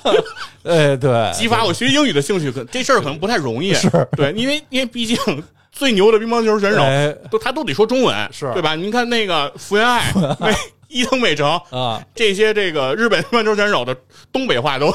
哎，对，激发我学英语的兴趣，可这事儿可能不太容易。是，对，因为因为毕竟最牛的乒乓球选手都他都得说中文，是对吧？您看那个福原爱、伊藤美诚啊，这些这个日本乒乓球选手的东北话都。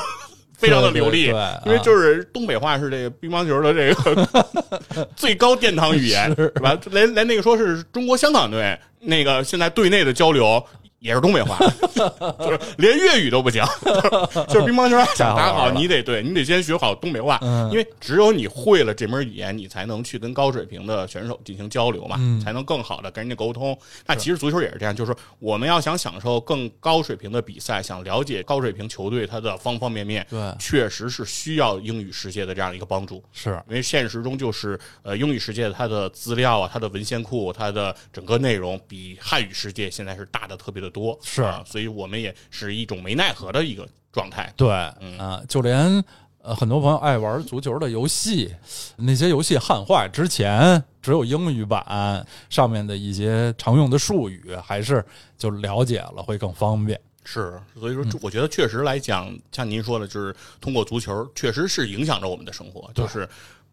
非常的流利，因为就是东北话是这个乒乓球的这个 最高殿堂语言，是吧？连连那个说是中国香港队那个现在队内的交流。也是东北话，就是连粤语都不行，就是乒乓球想打好，你得对你得先学好东北话，因为只有你会了这门语言，你才能去跟高水平的选手进行交流嘛，才能更好的跟人家沟通。那其实足球也是这样，就是我们要想享受更高水平的比赛，想了解高水平球队它的方方面面，对，确实是需要英语世界的这样一个帮助，是。因为现实中就是呃英语世界它的资料啊，它的文献库，它的整个内容比汉语世界现在是大的特别的。多是，所以我们也是一种没奈何的一个状态。对，啊，就连呃很多朋友爱玩足球的游戏，那些游戏汉化之前只有英语版，上面的一些常用的术语还是就了解了会更方便。是，所以说我觉得确实来讲，像您说的，就是通过足球确实是影响着我们的生活，就是。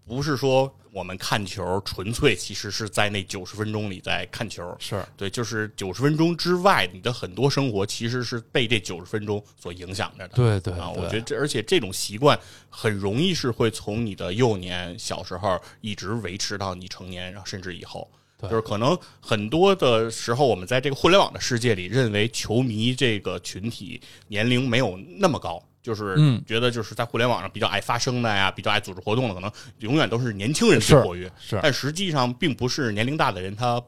不是说我们看球纯粹，其实是在那九十分钟里在看球，是。对，就是九十分钟之外，你的很多生活其实是被这九十分钟所影响着的。对对啊，我觉得这而且这种习惯很容易是会从你的幼年小时候一直维持到你成年，然后甚至以后，就是可能很多的时候，我们在这个互联网的世界里，认为球迷这个群体年龄没有那么高。就是觉得就是在互联网上比较爱发声的呀，比较爱组织活动的，可能永远都是年轻人最活跃。是，但实际上并不是年龄大的人他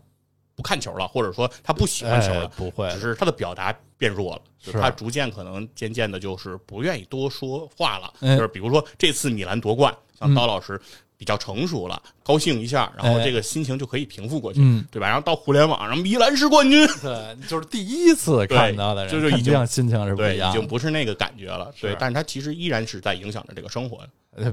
不看球了，或者说他不喜欢球了，不会，只是他的表达变弱了，他逐渐可能渐渐的就是不愿意多说话了。就是比如说这次米兰夺冠，像刀老师。比较成熟了，高兴一下，然后这个心情就可以平复过去，对吧？然后到互联网上，米兰是冠军，对，就是第一次看到的人，就是已经心情是不一样，已经不是那个感觉了，对。但是他其实依然是在影响着这个生活。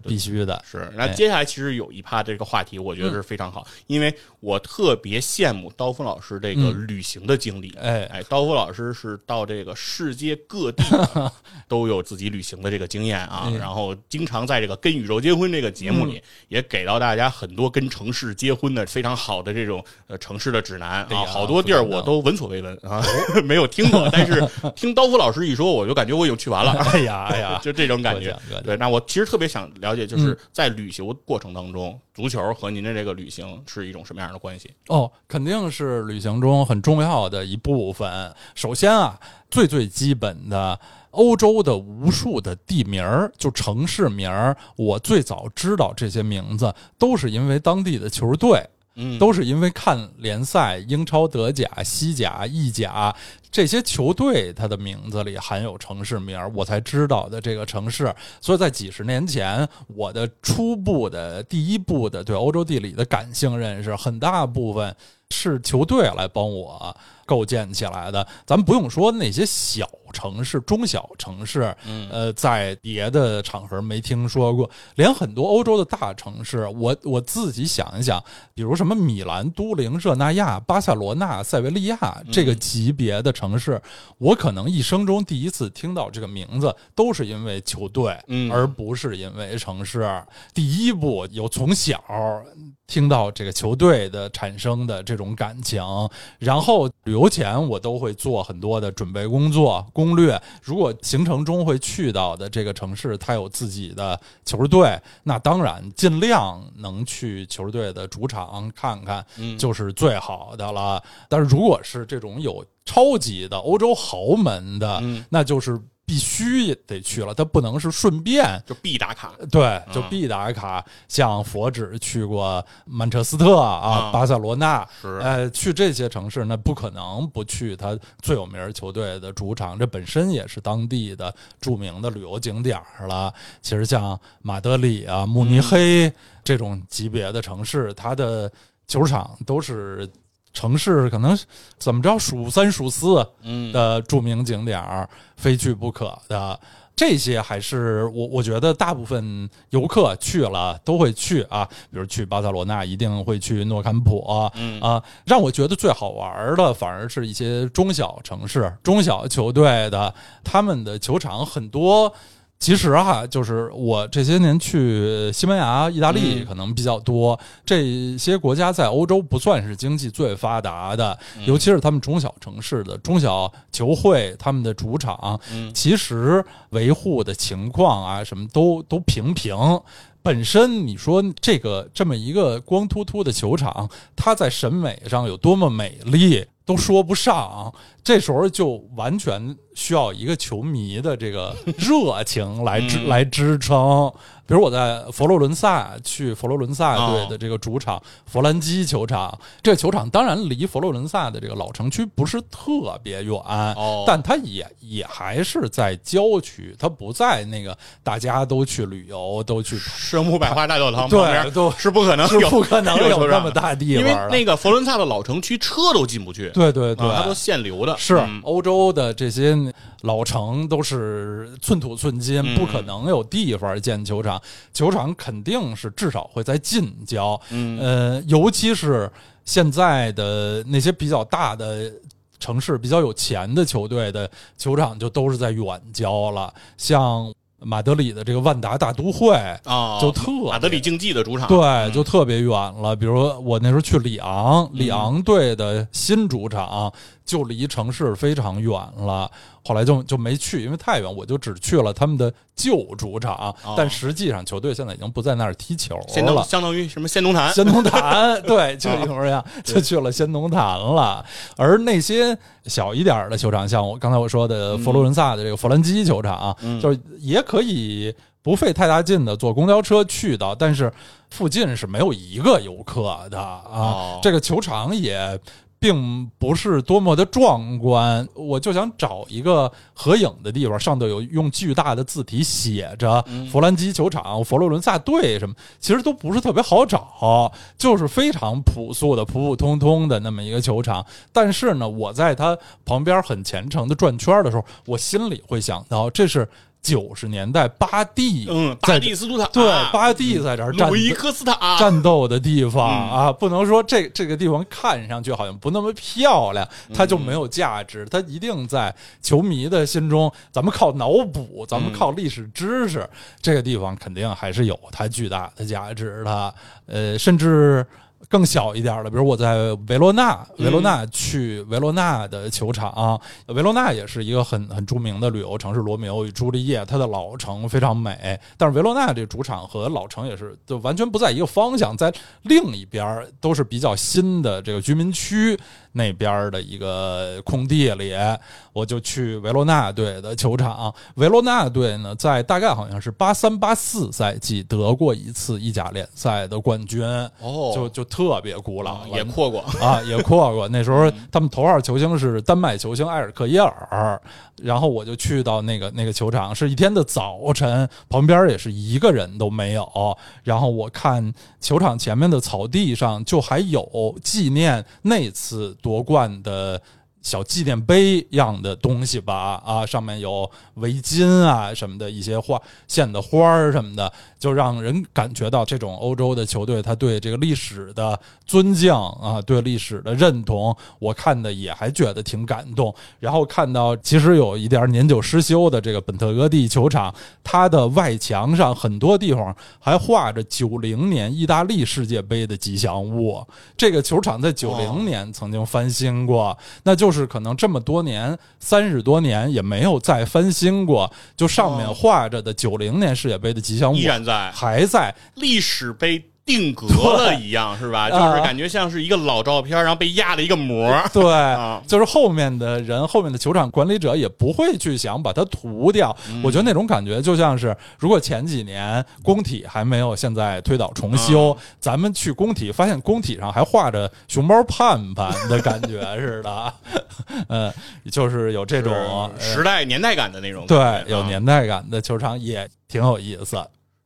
必须的是，那接下来其实有一趴这个话题，我觉得是非常好，因为我特别羡慕刀锋老师这个旅行的经历。哎哎，刀锋老师是到这个世界各地 都有自己旅行的这个经验啊，然后经常在这个《跟宇宙结婚》这个节目里也给到大家很多跟城市结婚的非常好的这种呃城市的指南啊，好多地儿我都闻所未闻啊，没有听过，但是听刀锋老师一说，我就感觉我已经去完了。哎呀哎呀，就这种感觉。对，那我其实特别想。了解就是在旅行过程当中，足球和您的这个旅行是一种什么样的关系？哦，肯定是旅行中很重要的一部分。首先啊，最最基本的欧洲的无数的地名儿，就城市名儿，我最早知道这些名字，都是因为当地的球队。嗯，都是因为看联赛，英超、德甲、西甲、意甲这些球队，它的名字里含有城市名，我才知道的这个城市。所以在几十年前，我的初步的第一步的对欧洲地理的感性认识，很大部分是球队来帮我构建起来的。咱们不用说那些小。城市、中小城市，呃，在别的场合没听说过，连很多欧洲的大城市，我我自己想一想，比如什么米兰、都灵、热那亚、巴塞罗那、塞维利亚这个级别的城市，我可能一生中第一次听到这个名字，都是因为球队，而不是因为城市。第一步有从小听到这个球队的产生的这种感情，然后旅游前我都会做很多的准备工作攻略。如果行程中会去到的这个城市，它有自己的球队，那当然尽量能去球队的主场看看，就是最好的了。但是如果是这种有超级的欧洲豪门的，那就是。必须得去了，他不能是顺便就必打卡，对，就必打卡。像佛指去过曼彻斯特啊，巴塞罗那，呃，去这些城市，那不可能不去他最有名球队的主场，这本身也是当地的著名的旅游景点了。其实像马德里啊、慕尼黑这种级别的城市，它的球场都是。城市可能怎么着数三数四的著名景点儿，非去不可的这些，还是我我觉得大部分游客去了都会去啊，比如去巴塞罗那一定会去诺坎普啊，让我觉得最好玩的反而是一些中小城市、中小球队的他们的球场很多。其实哈，就是我这些年去西班牙、意大利可能比较多，这些国家在欧洲不算是经济最发达的，尤其是他们中小城市的中小球会，他们的主场，其实维护的情况啊，什么都都平平。本身你说这个这么一个光秃秃的球场，它在审美上有多么美丽，都说不上。这时候就完全需要一个球迷的这个 热情来支来支撑。比如我在佛罗伦萨去佛罗伦萨队的这个主场佛兰基球场，这个球场当然离佛罗伦萨的这个老城区不是特别远，但它也也还是在郊区，它不在那个大家都去旅游都去圣母百花大教堂旁边，都是不可能，是不可能有那么大地方，因为那个佛罗伦萨的老城区车都进不去，对对对，它都限流的。是。欧洲的这些老城都是寸土寸金，不可能有地方建球场。球场肯定是至少会在近郊，呃，尤其是现在的那些比较大的城市、比较有钱的球队的球场，就都是在远郊了，像。马德里的这个万达大都会啊，就特马德里竞技的主场，对，就特别远了。比如我那时候去里昂，里昂队的新主场就离城市非常远了。后来就就没去，因为太远，我就只去了他们的旧主场。但实际上，球队现在已经不在那儿踢球了，相当于什么仙农坛？仙农坛，对，就一模一样，就去了仙农坛了。而那些小一点的球场，像我刚才我说的佛罗伦萨的这个弗兰基球场，就是也可以不费太大劲的坐公交车去到，但是附近是没有一个游客的啊。这个球场也。并不是多么的壮观，我就想找一个合影的地方，上头有用巨大的字体写着“弗兰基球场”“佛罗伦萨队”什么，其实都不是特别好找，就是非常朴素的、普普通通的那么一个球场。但是呢，我在它旁边很虔诚的转圈的时候，我心里会想到，这是。九十年代，巴蒂，嗯，巴蒂斯图塔，对，巴蒂在这儿战，伊科斯塔战斗的地方啊，不能说这这个地方看上去好像不那么漂亮，它就没有价值，它一定在球迷的心中，咱们靠脑补，咱们靠历史知识，这个地方肯定还是有它巨大的价值的，呃，甚至。更小一点的，比如我在维罗纳，维罗纳去维罗纳的球场，维罗纳也是一个很很著名的旅游城市，《罗密欧与朱丽叶》，它的老城非常美。但是维罗纳这主场和老城也是就完全不在一个方向，在另一边都是比较新的这个居民区那边的一个空地里，我就去维罗纳队的球场。维罗纳队呢，在大概好像是八三八四赛季得过一次意甲联赛的冠军，哦，就就。特别古老，也扩过啊，也扩过。那时候他们头号球星是丹麦球星埃尔克耶尔，然后我就去到那个那个球场，是一天的早晨，旁边也是一个人都没有。然后我看球场前面的草地上就还有纪念那次夺冠的。小纪念碑样的东西吧，啊，上面有围巾啊什么的一些花线的花儿什么的，就让人感觉到这种欧洲的球队他对这个历史的尊敬啊，对历史的认同，我看的也还觉得挺感动。然后看到其实有一点年久失修的这个本特戈蒂球场，它的外墙上很多地方还画着九零年意大利世界杯的吉祥物。这个球场在九零年曾经翻新过，那就是可能这么多年三十多年也没有再翻新过，就上面画着的九零年世界杯的吉祥物依然在，还在历史杯。定格了一样是吧？就是感觉像是一个老照片，然后被压了一个膜。对，就是后面的人，后面的球场管理者也不会去想把它涂掉。我觉得那种感觉就像是，如果前几年工体还没有现在推倒重修，咱们去工体发现工体上还画着熊猫盼盼的感觉似的。嗯，就是有这种时代年代感的那种。对，有年代感的球场也挺有意思。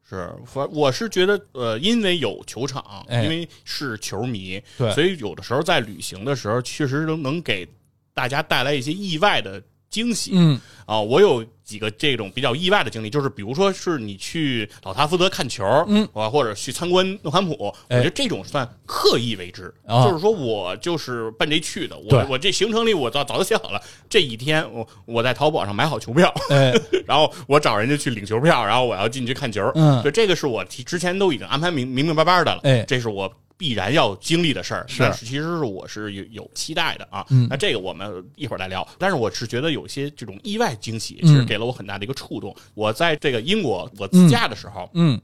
是，反我是觉得，呃，因为有球场，因为是球迷，对，所以有的时候在旅行的时候，确实能能给大家带来一些意外的。惊喜，嗯啊，我有几个这种比较意外的经历，就是比如说是你去老塔福德看球，嗯，啊，或者去参观诺坎普，我觉得这种算刻意为之，就是说我就是奔这去的，我我这行程里我早早就写好了，这一天我我在淘宝上买好球票，然后我找人家去领球票，然后我要进去看球，嗯，所以，这个是我提之前都已经安排明明明白白的了，哎，这是我。必然要经历的事儿，是其实是我是有有期待的啊。嗯，那这个我们一会儿再聊。但是我是觉得有些这种意外惊喜，其实给了我很大的一个触动。我在这个英国我自驾的时候，嗯，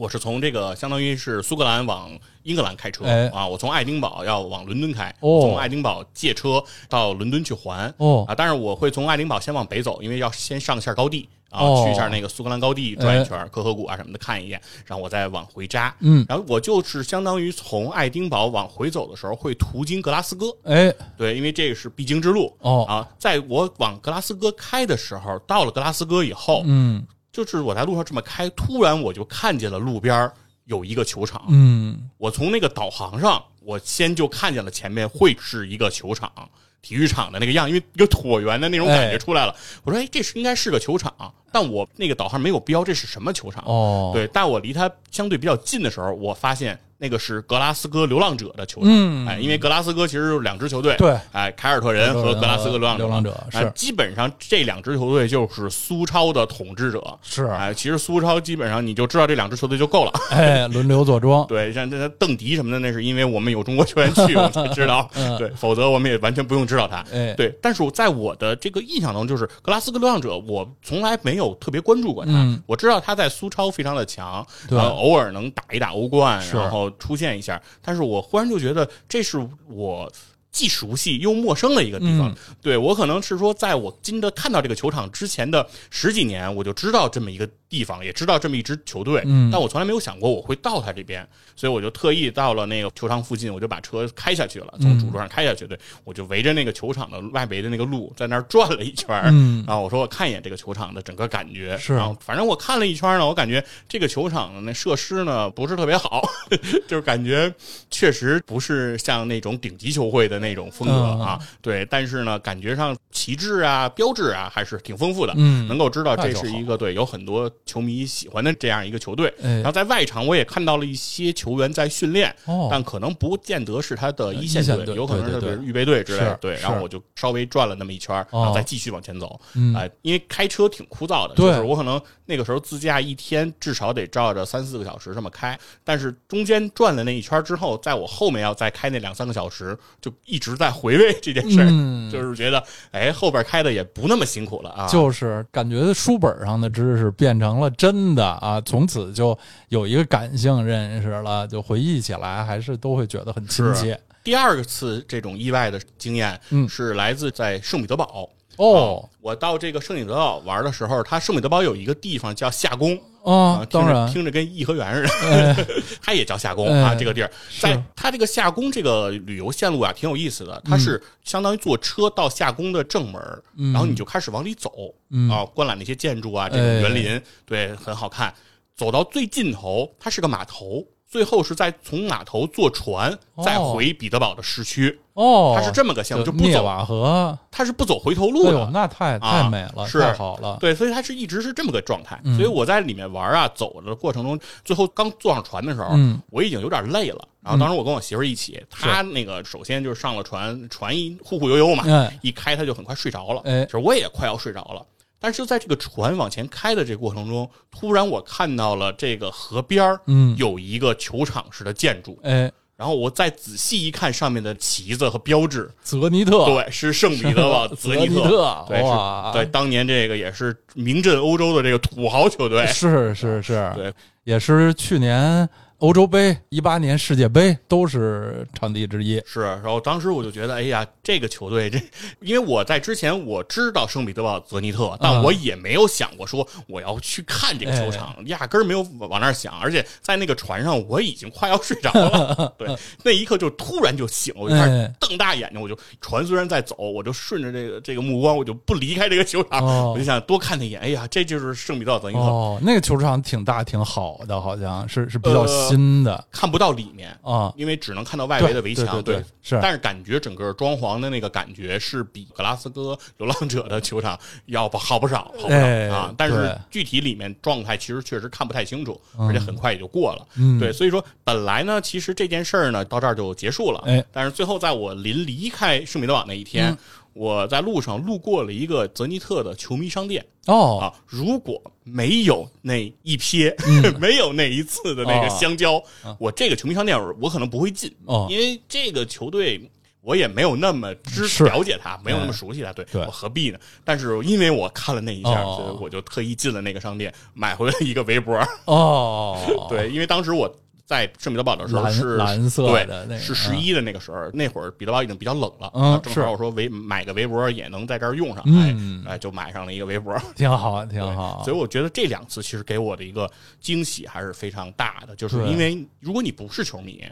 我是从这个相当于是苏格兰往英格兰开车啊，我从爱丁堡要往伦敦开，从爱丁堡借车到伦敦去还哦啊。但是我会从爱丁堡先往北走，因为要先上下高地。然后去一下那个苏格兰高地转一圈，科河谷啊什么的看一眼，然后我再往回扎。嗯，然后我就是相当于从爱丁堡往回走的时候，会途经格拉斯哥。哎，对，因为这个是必经之路。哦啊，在我往格拉斯哥开的时候，到了格拉斯哥以后，嗯，就是我在路上这么开，突然我就看见了路边有一个球场。嗯，我从那个导航上，我先就看见了前面会是一个球场。体育场的那个样，因为一个椭圆的那种感觉出来了。我说，哎，这是应该是个球场，但我那个导航没有标这是什么球场。哦，对，但我离它相对比较近的时候，我发现。那个是格拉斯哥流浪者的球场，哎，因为格拉斯哥其实是两支球队，对，哎，凯尔特人和格拉斯哥流浪者，流浪者是基本上这两支球队就是苏超的统治者，是，哎，其实苏超基本上你就知道这两支球队就够了，哎，轮流坐庄，对，像这邓迪什么的，那是因为我们有中国球员去，我才知道，对，否则我们也完全不用知道他，哎，对，但是在我的这个印象中，就是格拉斯哥流浪者，我从来没有特别关注过他，我知道他在苏超非常的强，然后偶尔能打一打欧冠，然后出现一下。但是我忽然就觉得，这是我既熟悉又陌生的一个地方。对我可能是说，在我真的看到这个球场之前的十几年，我就知道这么一个。地方也知道这么一支球队，但我从来没有想过我会到他这边，所以我就特意到了那个球场附近，我就把车开下去了，从主路上开下去，对，我就围着那个球场的外围的那个路在那儿转了一圈嗯然后我说我看一眼这个球场的整个感觉，是，然后反正我看了一圈呢，我感觉这个球场的那设施呢不是特别好，就是感觉确实不是像那种顶级球会的那种风格啊，对，但是呢，感觉上旗帜啊、标志啊还是挺丰富的，嗯，能够知道这是一个对有很多。球迷喜欢的这样一个球队，然后在外场我也看到了一些球员在训练，但可能不见得是他的一线队，有可能是预备队之类的。对，然后我就稍微转了那么一圈，然后再继续往前走。哎，因为开车挺枯燥的，就是我可能那个时候自驾一天至少得照着三四个小时这么开，但是中间转了那一圈之后，在我后面要再开那两三个小时，就一直在回味这件事儿，就是觉得哎后边开的也不那么辛苦了啊，就是感觉书本上的知识变成。成了真的啊！从此就有一个感性认识了，就回忆起来还是都会觉得很亲切。第二次这种意外的经验，嗯，是来自在圣彼得堡。哦，我到这个圣彼得堡玩的时候，它圣彼得堡有一个地方叫夏宫。啊，当然听着跟颐和园似的，它也叫夏宫啊。这个地儿，在它这个夏宫这个旅游线路啊，挺有意思的。它是相当于坐车到夏宫的正门，然后你就开始往里走啊，观览那些建筑啊，这种园林，对，很好看。走到最尽头，它是个码头。最后是在从码头坐船再回彼得堡的市区。哦，它是这么个项目，就不走瓦河，它是不走回头路的。那太太美了，太好了。对，所以它是一直是这么个状态。所以我在里面玩啊，走的过程中，最后刚坐上船的时候，我已经有点累了。然后当时我跟我媳妇一起，她那个首先就是上了船，船一忽忽悠悠嘛，一开她就很快睡着了。哎，其实我也快要睡着了。但是就在这个船往前开的这个过程中，突然我看到了这个河边儿，嗯，有一个球场式的建筑，哎，然后我再仔细一看上面的旗子和标志，泽尼特，对，是圣彼得堡 泽尼特，对，哇，对，当年这个也是名震欧洲的这个土豪球队，是是是，对，也是去年。欧洲杯、一八年世界杯都是场地之一。是，然后当时我就觉得，哎呀，这个球队，这 因为我在之前我知道圣彼得堡泽尼特，但我也没有想过说我要去看这个球场，压根儿没有往那儿想。而且在那个船上，我已经快要睡着了。对，那一刻就突然就醒了，我就开始瞪大眼睛，我就船虽然在走，我就顺着这个这个目光，我就不离开这个球场，我就想多看他一眼。哎呀，这就是圣彼得堡泽尼特。哦，那个球场挺大挺好的，好像是是比较。新的看不到里面啊，因为只能看到外围的围墙。对，是，但是感觉整个装潢的那个感觉是比格拉斯哥流浪者的球场要不好不少，好不少啊。但是具体里面状态其实确实看不太清楚，而且很快也就过了。对，所以说本来呢，其实这件事儿呢到这儿就结束了。哎，但是最后在我临离开圣彼得堡那一天。我在路上路过了一个泽尼特的球迷商店。哦。啊，如果没有那一瞥，没有那一次的那个相交，我这个球迷商店我可能不会进，因为这个球队我也没有那么知了解他，没有那么熟悉他，对我何必呢？但是因为我看了那一下，所以我就特意进了那个商店，买回了一个围脖哦，对，因为当时我。在圣彼得堡的时候是蓝色的，对，是十一的那个时候，那会儿彼得堡已经比较冷了，嗯，正好我说围买个围脖也能在这儿用上，哎，哎，就买上了一个围脖，挺好，挺好。所以我觉得这两次其实给我的一个惊喜还是非常大的，就是因为如果你不是球迷，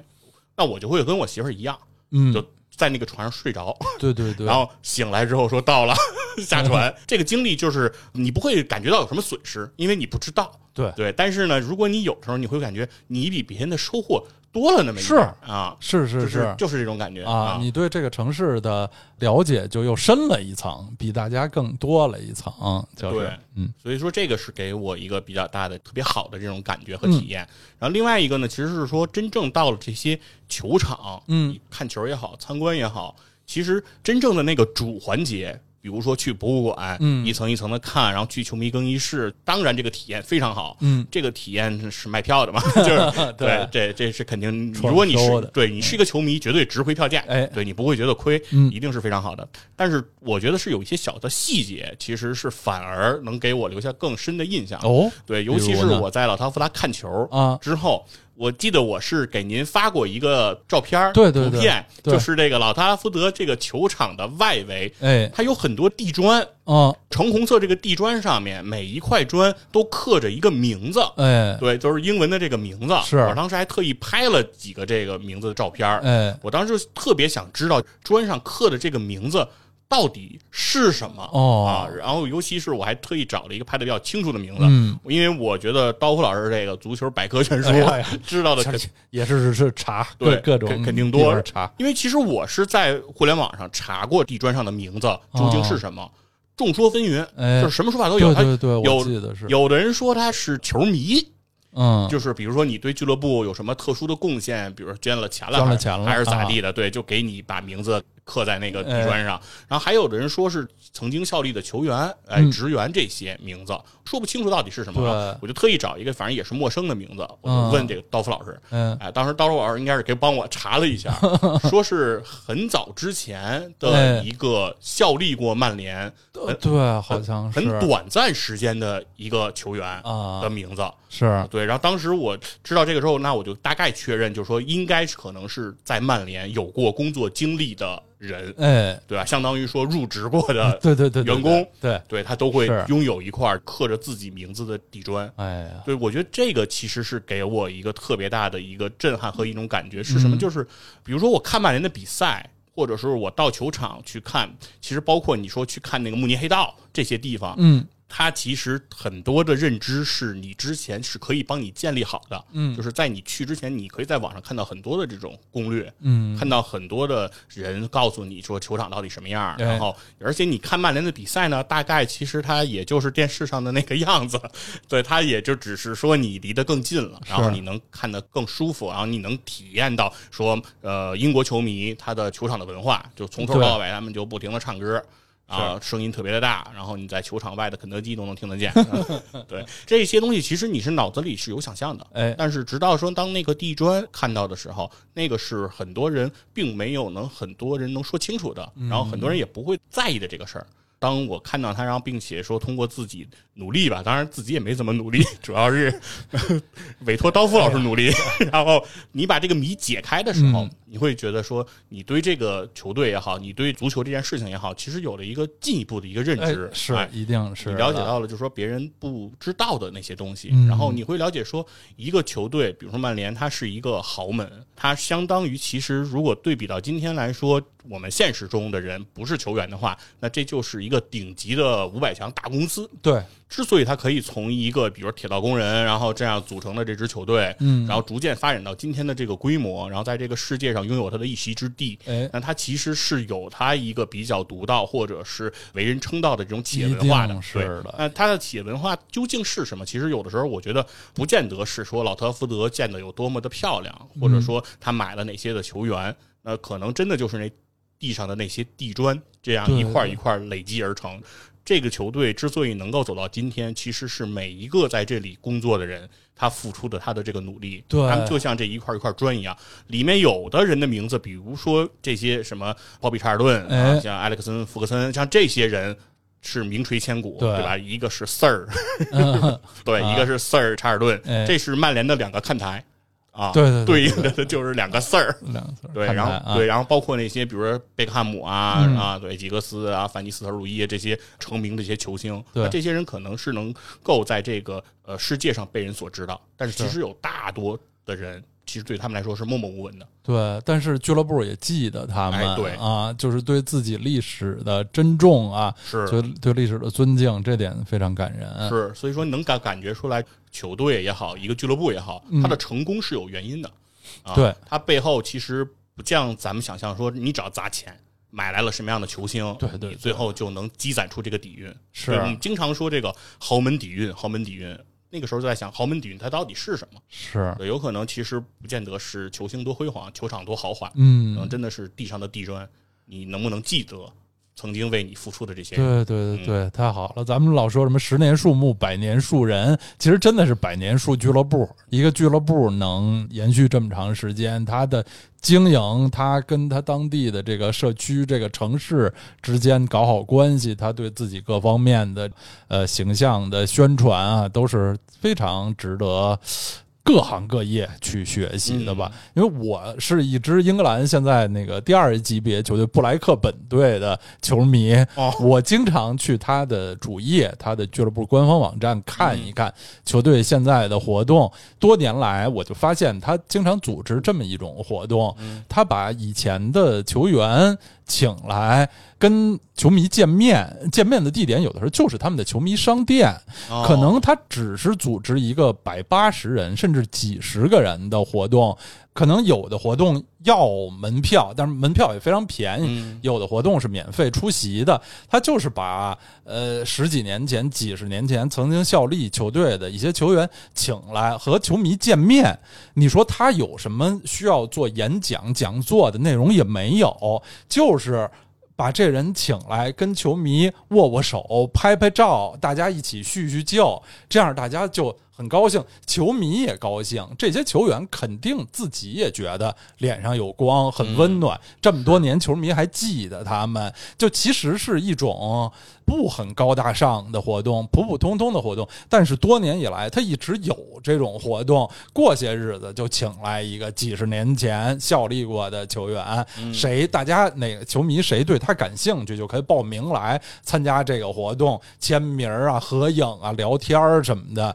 那我就会跟我媳妇儿一样，嗯，就在那个船上睡着，对对对，然后醒来之后说到了 下船，这个经历就是你不会感觉到有什么损失，因为你不知道。对。对，但是呢，如果你有时候你会感觉你比别人的收获多了那么一点啊，是是是，就是这种感觉啊，你对这个城市的了解就又深了一层，比大家更多了一层，就是。嗯，所以说这个是给我一个比较大的、特别好的这种感觉和体验。然后另外一个呢，其实是说真正到了这些球场，嗯，看球也好，参观也好，其实真正的那个主环节。比如说去博物馆，嗯，一层一层的看，然后去球迷更衣室，当然这个体验非常好，嗯，这个体验是卖票的嘛，就是对，这这是肯定。如果你是对你是一个球迷，绝对值回票价，哎，对你不会觉得亏，一定是非常好的。但是我觉得是有一些小的细节，其实是反而能给我留下更深的印象。哦，对，尤其是我在老汤福达看球啊之后。我记得我是给您发过一个照片对对对，图片就是这个老特拉福德这个球场的外围，哎，它有很多地砖，嗯，橙红色这个地砖上面每一块砖都刻着一个名字，哎，对，就是英文的这个名字。是。我当时还特意拍了几个这个名字的照片，哎，我当时特别想知道砖上刻的这个名字。到底是什么？哦。啊？然后，尤其是我还特意找了一个拍的比较清楚的名字，嗯，因为我觉得刀夫老师这个足球百科全书 知道的也是是是查对各种肯定多。查，因为其实我是在互联网上查过地砖上的名字究竟是什么，众说纷纭，就是什么说法都有。对对对，有的是。有的人说他是球迷。嗯，就是比如说你对俱乐部有什么特殊的贡献，比如说捐了钱了，捐了钱了，还是咋地的，对，就给你把名字刻在那个地砖上。然后还有的人说是曾经效力的球员、哎职员这些名字，说不清楚到底是什么。我就特意找一个反正也是陌生的名字，我就问这个刀夫老师。嗯，哎，当时刀夫老师应该是给帮我查了一下，说是很早之前的一个效力过曼联，对，好像是很短暂时间的一个球员啊的名字。是对，然后当时我知道这个之后，那我就大概确认，就是说应该可能是在曼联有过工作经历的人，哎，对吧？相当于说入职过的，对对对，员工，对对，他都会拥有一块刻着自己名字的地砖，哎呀，对，我觉得这个其实是给我一个特别大的一个震撼和一种感觉是什么？就是比如说我看曼联的比赛，或者说我到球场去看，其实包括你说去看那个慕尼黑道这些地方，嗯。它其实很多的认知是你之前是可以帮你建立好的，嗯，就是在你去之前，你可以在网上看到很多的这种攻略，嗯，看到很多的人告诉你说球场到底什么样，然后而且你看曼联的比赛呢，大概其实它也就是电视上的那个样子，对，它也就只是说你离得更近了，然后你能看得更舒服，然后你能体验到说，呃，英国球迷他的球场的文化，就从头到尾他们就不停的唱歌。啊，声音特别的大，然后你在球场外的肯德基都能听得见。对这些东西，其实你是脑子里是有想象的，哎，但是直到说当那个地砖看到的时候，那个是很多人并没有能很多人能说清楚的，然后很多人也不会在意的这个事儿。当我看到他，然后并且说通过自己努力吧，当然自己也没怎么努力，主要是委托刀夫老师努力。然后你把这个谜解开的时候，你会觉得说，你对这个球队也好，你对足球这件事情也好，其实有了一个进一步的一个认知，是一定是你了解到了，就是说别人不知道的那些东西。然后你会了解说，一个球队，比如说曼联，它是一个豪门，它相当于其实如果对比到今天来说。我们现实中的人不是球员的话，那这就是一个顶级的五百强大公司。对，之所以他可以从一个比如铁道工人，然后这样组成的这支球队，嗯，然后逐渐发展到今天的这个规模，然后在这个世界上拥有他的一席之地，哎，那他其实是有他一个比较独到或者是为人称道的这种企业文化的。是的，那他的企业文化究竟是什么？其实有的时候我觉得不见得是说老特福德建的有多么的漂亮，或者说他买了哪些的球员，那可能真的就是那。地上的那些地砖，这样一块一块累积而成。这个球队之所以能够走到今天，其实是每一个在这里工作的人他付出的他的这个努力。对，他们就像这一块一块砖一样，里面有的人的名字，比如说这些什么鲍比查尔顿啊，像埃里克森、福克森，像这些人是名垂千古，对吧？一个是 Sir，对，一个是 Sir 查尔顿，这是曼联的两个看台。啊，对对，对应的就是两个字儿，两个字儿。对，然后对，然后包括那些，比如说贝克汉姆啊啊，对，吉格斯啊，范尼斯特鲁伊这些成名的一些球星，对，这些人可能是能够在这个呃世界上被人所知道，但是其实有大多的人。其实对他们来说是默默无闻的，对。但是俱乐部也记得他们，对啊，就是对自己历史的珍重啊，是对对历史的尊敬，这点非常感人。是，所以说能感感觉出来，球队也好，一个俱乐部也好，它的成功是有原因的。对，它背后其实不像咱们想象说，你只要砸钱买来了什么样的球星，对对，最后就能积攒出这个底蕴。是我们经常说这个豪门底蕴，豪门底蕴。那个时候就在想豪门底蕴它到底是什么？是有可能其实不见得是球星多辉煌，球场多豪华，嗯，可能真的是地上的地砖，你能不能记得？曾经为你付出的这些，对对对对，太好了！咱们老说什么十年树木，百年树人，其实真的是百年树俱乐部。一个俱乐部能延续这么长时间，它的经营，它跟它当地的这个社区、这个城市之间搞好关系，它对自己各方面的呃形象的宣传啊，都是非常值得。各行各业去学习的吧，因为我是一支英格兰现在那个第二级别球队布莱克本队的球迷，我经常去他的主页、他的俱乐部官方网站看一看球队现在的活动。多年来，我就发现他经常组织这么一种活动，他把以前的球员。请来跟球迷见面，见面的地点有的时候就是他们的球迷商店，可能他只是组织一个百八十人甚至几十个人的活动。可能有的活动要门票，但是门票也非常便宜。有的活动是免费出席的。他就是把呃十几年前、几十年前曾经效力球队的一些球员请来和球迷见面。你说他有什么需要做演讲、讲座的内容也没有，就是把这人请来跟球迷握握手、拍拍照，大家一起叙叙旧，这样大家就。很高兴，球迷也高兴，这些球员肯定自己也觉得脸上有光，很温暖。这么多年，球迷还记得他们，就其实是一种不很高大上的活动，普普通通的活动。但是多年以来，他一直有这种活动。过些日子就请来一个几十年前效力过的球员，谁大家哪个球迷谁对他感兴趣，就可以报名来参加这个活动，签名啊、合影啊、聊天什么的。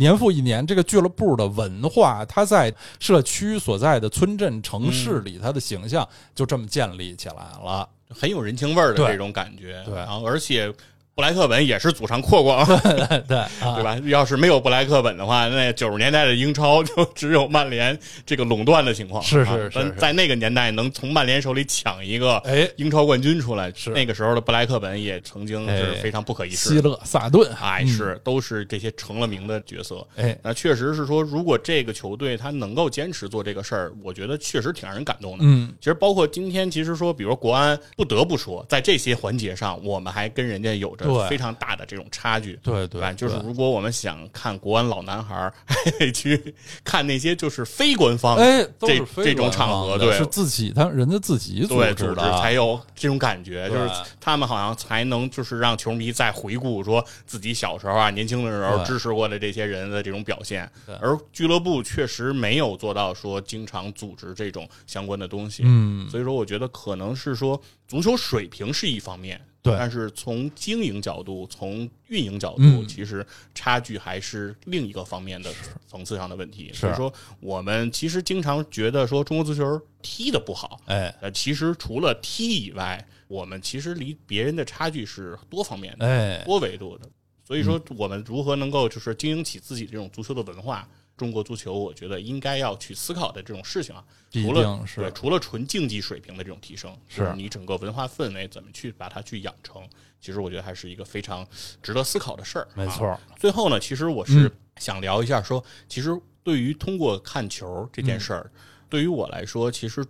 年复一年，这个俱乐部的文化，它在社区所在的村镇、城市里，它的形象就这么建立起来了，很有人情味儿的这种感觉。对，然后而且。布莱克本也是祖上阔过，对对吧？要是没有布莱克本的话，那九十年代的英超就只有曼联这个垄断的情况。是是是，在那个年代能从曼联手里抢一个英超冠军出来，是那个时候的布莱克本也曾经是非常不可一世。希勒、萨顿，哎，是都是这些成了名的角色。哎，那确实是说，如果这个球队他能够坚持做这个事儿，我觉得确实挺让人感动的。嗯，其实包括今天，其实说，比如国安，不得不说，在这些环节上，我们还跟人家有着非常大的这种差距。对对，就是如果我们想看国安老男孩，还得去看那些就是非官方，哎，这这种场合，对，是自己他人家自己组织的，才有这种感觉，就是他们好像才能就是让球迷再回顾说自己小时候啊、年轻的时候支持过的这些人的这种表现。而俱乐部确实没有做到说经常组织这种相关的东西。嗯，所以说我觉得可能是说足球水平是一方面。对，但是从经营角度、从运营角度，其实差距还是另一个方面的层次上的问题。所以说，我们其实经常觉得说中国足球踢的不好，哎，呃，其实除了踢以外，我们其实离别人的差距是多方面的，哎，多维度的。所以说，我们如何能够就是经营起自己这种足球的文化？中国足球，我觉得应该要去思考的这种事情啊，除了对除了纯竞技水平的这种提升，是。你整个文化氛围怎么去把它去养成，其实我觉得还是一个非常值得思考的事儿。没错。最后呢，其实我是想聊一下，说其实对于通过看球这件事儿，对于我来说，其实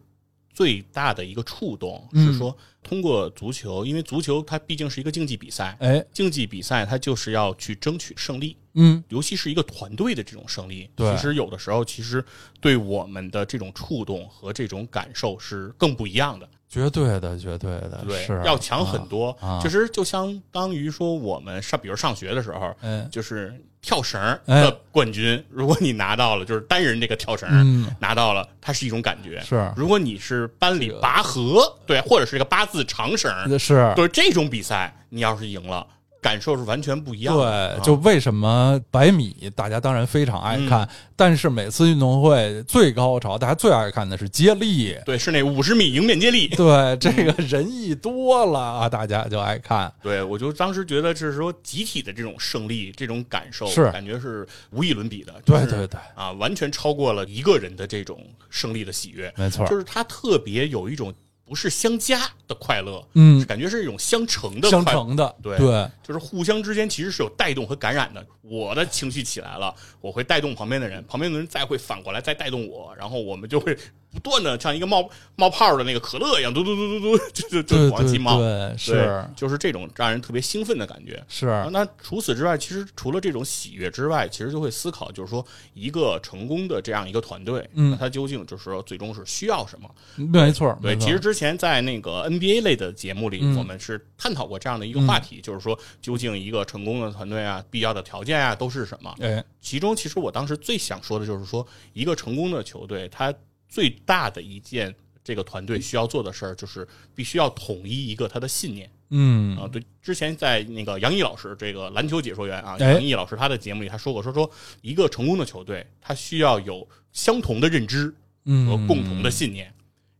最大的一个触动是说，通过足球，因为足球它毕竟是一个竞技比赛，哎，竞技比赛它就是要去争取胜利。嗯，尤其是一个团队的这种胜利，其实有的时候，其实对我们的这种触动和这种感受是更不一样的。绝对的，绝对的，对，是要强很多。其实就相当于说，我们上，比如上学的时候，就是跳绳的冠军，如果你拿到了，就是单人这个跳绳拿到了，它是一种感觉。是，如果你是班里拔河，对，或者是一个八字长绳，是，对这种比赛，你要是赢了。感受是完全不一样。对，就为什么百米大家当然非常爱看，但是每次运动会最高潮，大家最爱看的是接力。对，是那五十米迎面接力。对，这个人一多了啊，大家就爱看。对，我就当时觉得就是说集体的这种胜利，这种感受是感觉是无与伦比的。对对对，啊，完全超过了一个人的这种胜利的喜悦。没错，就是他特别有一种。不是相加的快乐，嗯，感觉是一种相乘的，相乘的，对对，就是互相之间其实是有带动和感染的。我的情绪起来了，我会带动旁边的人，旁边的人再会反过来再带动我，然后我们就会不断的像一个冒冒泡的那个可乐一样，嘟嘟嘟嘟嘟，就就就往起冒，对，是，就是这种让人特别兴奋的感觉。是，那除此之外，其实除了这种喜悦之外，其实就会思考，就是说一个成功的这样一个团队，嗯，它究竟就是说最终是需要什么？没错，对，其实之前在那个 NBA 类的节目里，我们是探讨过这样的一个话题，就是说究竟一个成功的团队啊，必要的条件啊都是什么？哎，其中其实我当时最想说的就是说，一个成功的球队，它最大的一件这个团队需要做的事儿，就是必须要统一一个他的信念。嗯。啊，对，之前在那个杨毅老师这个篮球解说员啊，杨毅老师他的节目里他说过，说说一个成功的球队，他需要有相同的认知和共同的信念，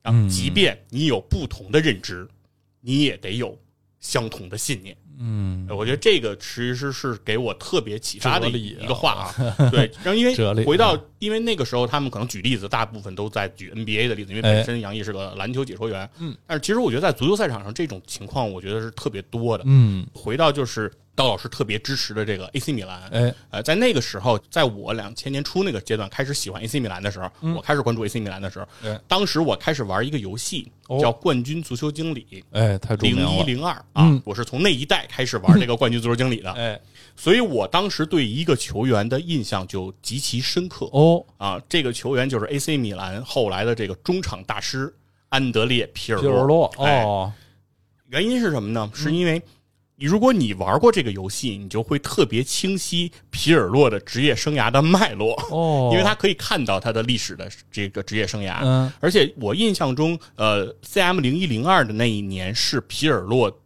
然后即便你有不同的认知，你也得有相同的信念。嗯，我觉得这个其实是给我特别启发的一个话啊。对，然后因为回到，因为那个时候他们可能举例子，大部分都在举 NBA 的例子，因为本身杨毅是个篮球解说员。嗯，但是其实我觉得在足球赛场上这种情况，我觉得是特别多的。嗯，回到就是。高老师特别支持的这个 AC 米兰，哎，呃，在那个时候，在我两千年初那个阶段开始喜欢 AC 米兰的时候，我开始关注 AC 米兰的时候，当时我开始玩一个游戏叫《冠军足球经理》，哎，太零一零二啊，我是从那一代开始玩这个冠军足球经理的，哎，所以我当时对一个球员的印象就极其深刻哦，啊，这个球员就是 AC 米兰后来的这个中场大师安德烈皮尔洛，哦，原因是什么呢？是因为。你如果你玩过这个游戏，你就会特别清晰皮尔洛的职业生涯的脉络哦，因为他可以看到他的历史的这个职业生涯。嗯，而且我印象中，呃，CM 零一零二的那一年是皮尔洛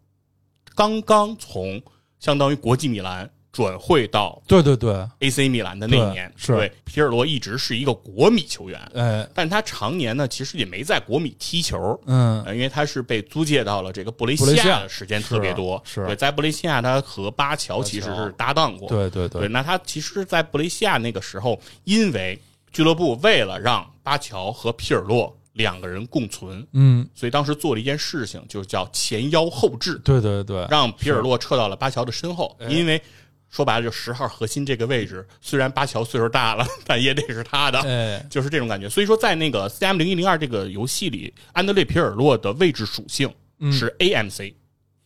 刚刚从相当于国际米兰转会到对对对。AC 米兰的那一年，是。对皮尔洛一直是一个国米球员，哎，但他常年呢其实也没在国米踢球，嗯，因为他是被租借到了这个布雷西亚的时间特别多，是对，在布雷西亚他和巴乔其实是搭档过，对对对，那他其实，在布雷西亚那个时候，因为俱乐部为了让巴乔和皮尔洛两个人共存，嗯，所以当时做了一件事情，就叫前腰后置，对对对，让皮尔洛撤到了巴乔的身后，因为。说白了，就十号核心这个位置，虽然巴乔岁数大了，但也得是他的，就是这种感觉。所以说，在那个 CM 零一零二这个游戏里，安德烈皮尔洛的位置属性是 AMC。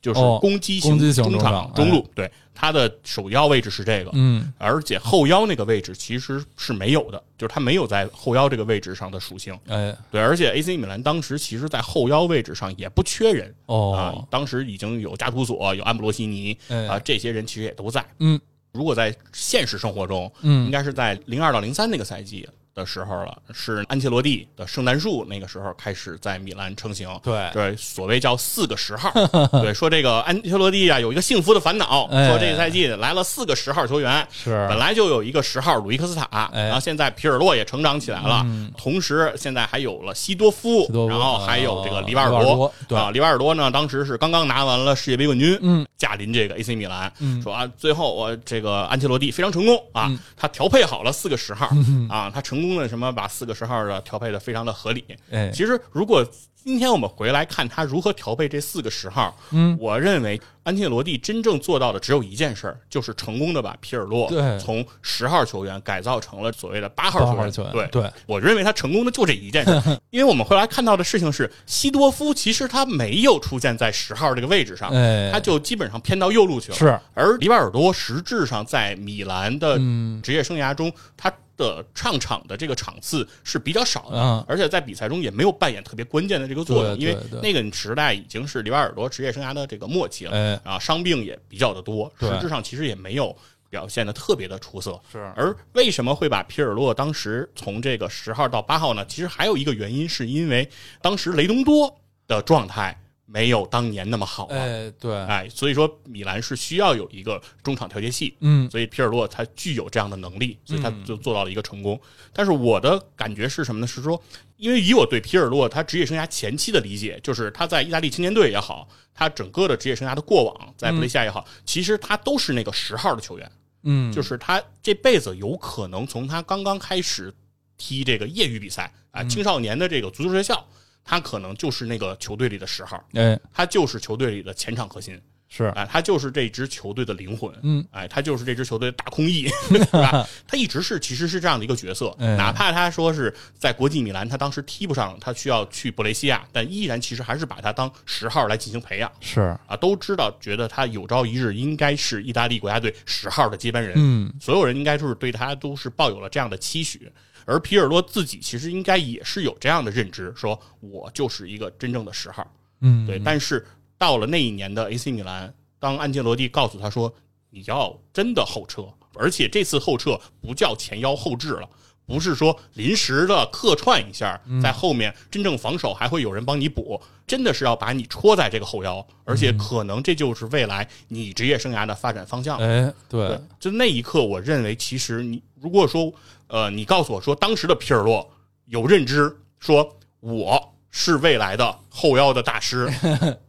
就是攻击型中场中路，对他的首要位置是这个，嗯，而且后腰那个位置其实是没有的，就是他没有在后腰这个位置上的属性，哎，对，而且 AC 米兰当时其实，在后腰位置上也不缺人，哦，啊，当时已经有加图索、有安布罗西尼啊，这些人其实也都在，嗯，如果在现实生活中，嗯，应该是在零二到零三那个赛季。的时候了，是安切洛蒂的圣诞树那个时候开始在米兰成型。对对，所谓叫四个十号。对，说这个安切洛蒂啊有一个幸福的烦恼，说这个赛季来了四个十号球员，是本来就有一个十号鲁伊克斯塔，然后现在皮尔洛也成长起来了，同时现在还有了西多夫，然后还有这个里瓦尔多。啊，里瓦尔多呢，当时是刚刚拿完了世界杯冠军，嗯，驾临这个 AC 米兰，说啊，最后我这个安切洛蒂非常成功啊，他调配好了四个十号啊，他成功。什么把四个十号的调配的非常的合理？哎，其实如果今天我们回来看他如何调配这四个十号，嗯，我认为安切罗蒂真正做到的只有一件事，就是成功的把皮尔洛从十号球员改造成了所谓的八号球员。对对，我认为他成功的就这一件事，因为我们后来看到的事情是，西多夫其实他没有出现在十号这个位置上，他就基本上偏到右路去了。是，而里瓦尔多实质上在米兰的职业生涯中，他。的上场的这个场次是比较少的，而且在比赛中也没有扮演特别关键的这个作用，因为那个时代已经是里瓦尔多职业生涯的这个末期了，啊，伤病也比较的多，实质上其实也没有表现的特别的出色。是，而为什么会把皮尔洛当时从这个十号到八号呢？其实还有一个原因，是因为当时雷东多的状态。没有当年那么好了，哎，对，哎，所以说米兰是需要有一个中场调节器，嗯，所以皮尔洛他具有这样的能力，所以他就做到了一个成功。但是我的感觉是什么呢？是说，因为以我对皮尔洛他职业生涯前期的理解，就是他在意大利青年队也好，他整个的职业生涯的过往在布雷西亚也好，其实他都是那个十号的球员，嗯，就是他这辈子有可能从他刚刚开始踢这个业余比赛啊，青少年的这个足球学校。他可能就是那个球队里的十号，哎，他就是球队里的前场核心，是，哎，他就是这支球队的灵魂，嗯，哎，他就是这支球队的大空翼，是吧？他一直是，其实是这样的一个角色，哪怕他说是在国际米兰，他当时踢不上，他需要去布雷西亚，但依然其实还是把他当十号来进行培养，是啊，都知道，觉得他有朝一日应该是意大利国家队十号的接班人，嗯，所有人应该就是对他都是抱有了这样的期许。而皮尔洛自己其实应该也是有这样的认知，说我就是一个真正的十号，嗯，对。但是到了那一年的 AC 米兰，当安切洛蒂告诉他说你要真的后撤，而且这次后撤不叫前腰后置了，不是说临时的客串一下，在后面真正防守还会有人帮你补，真的是要把你戳在这个后腰，而且可能这就是未来你职业生涯的发展方向。哎，对，就那一刻，我认为其实你如果说。呃，你告诉我说，当时的皮尔洛有认知，说我是未来的后腰的大师，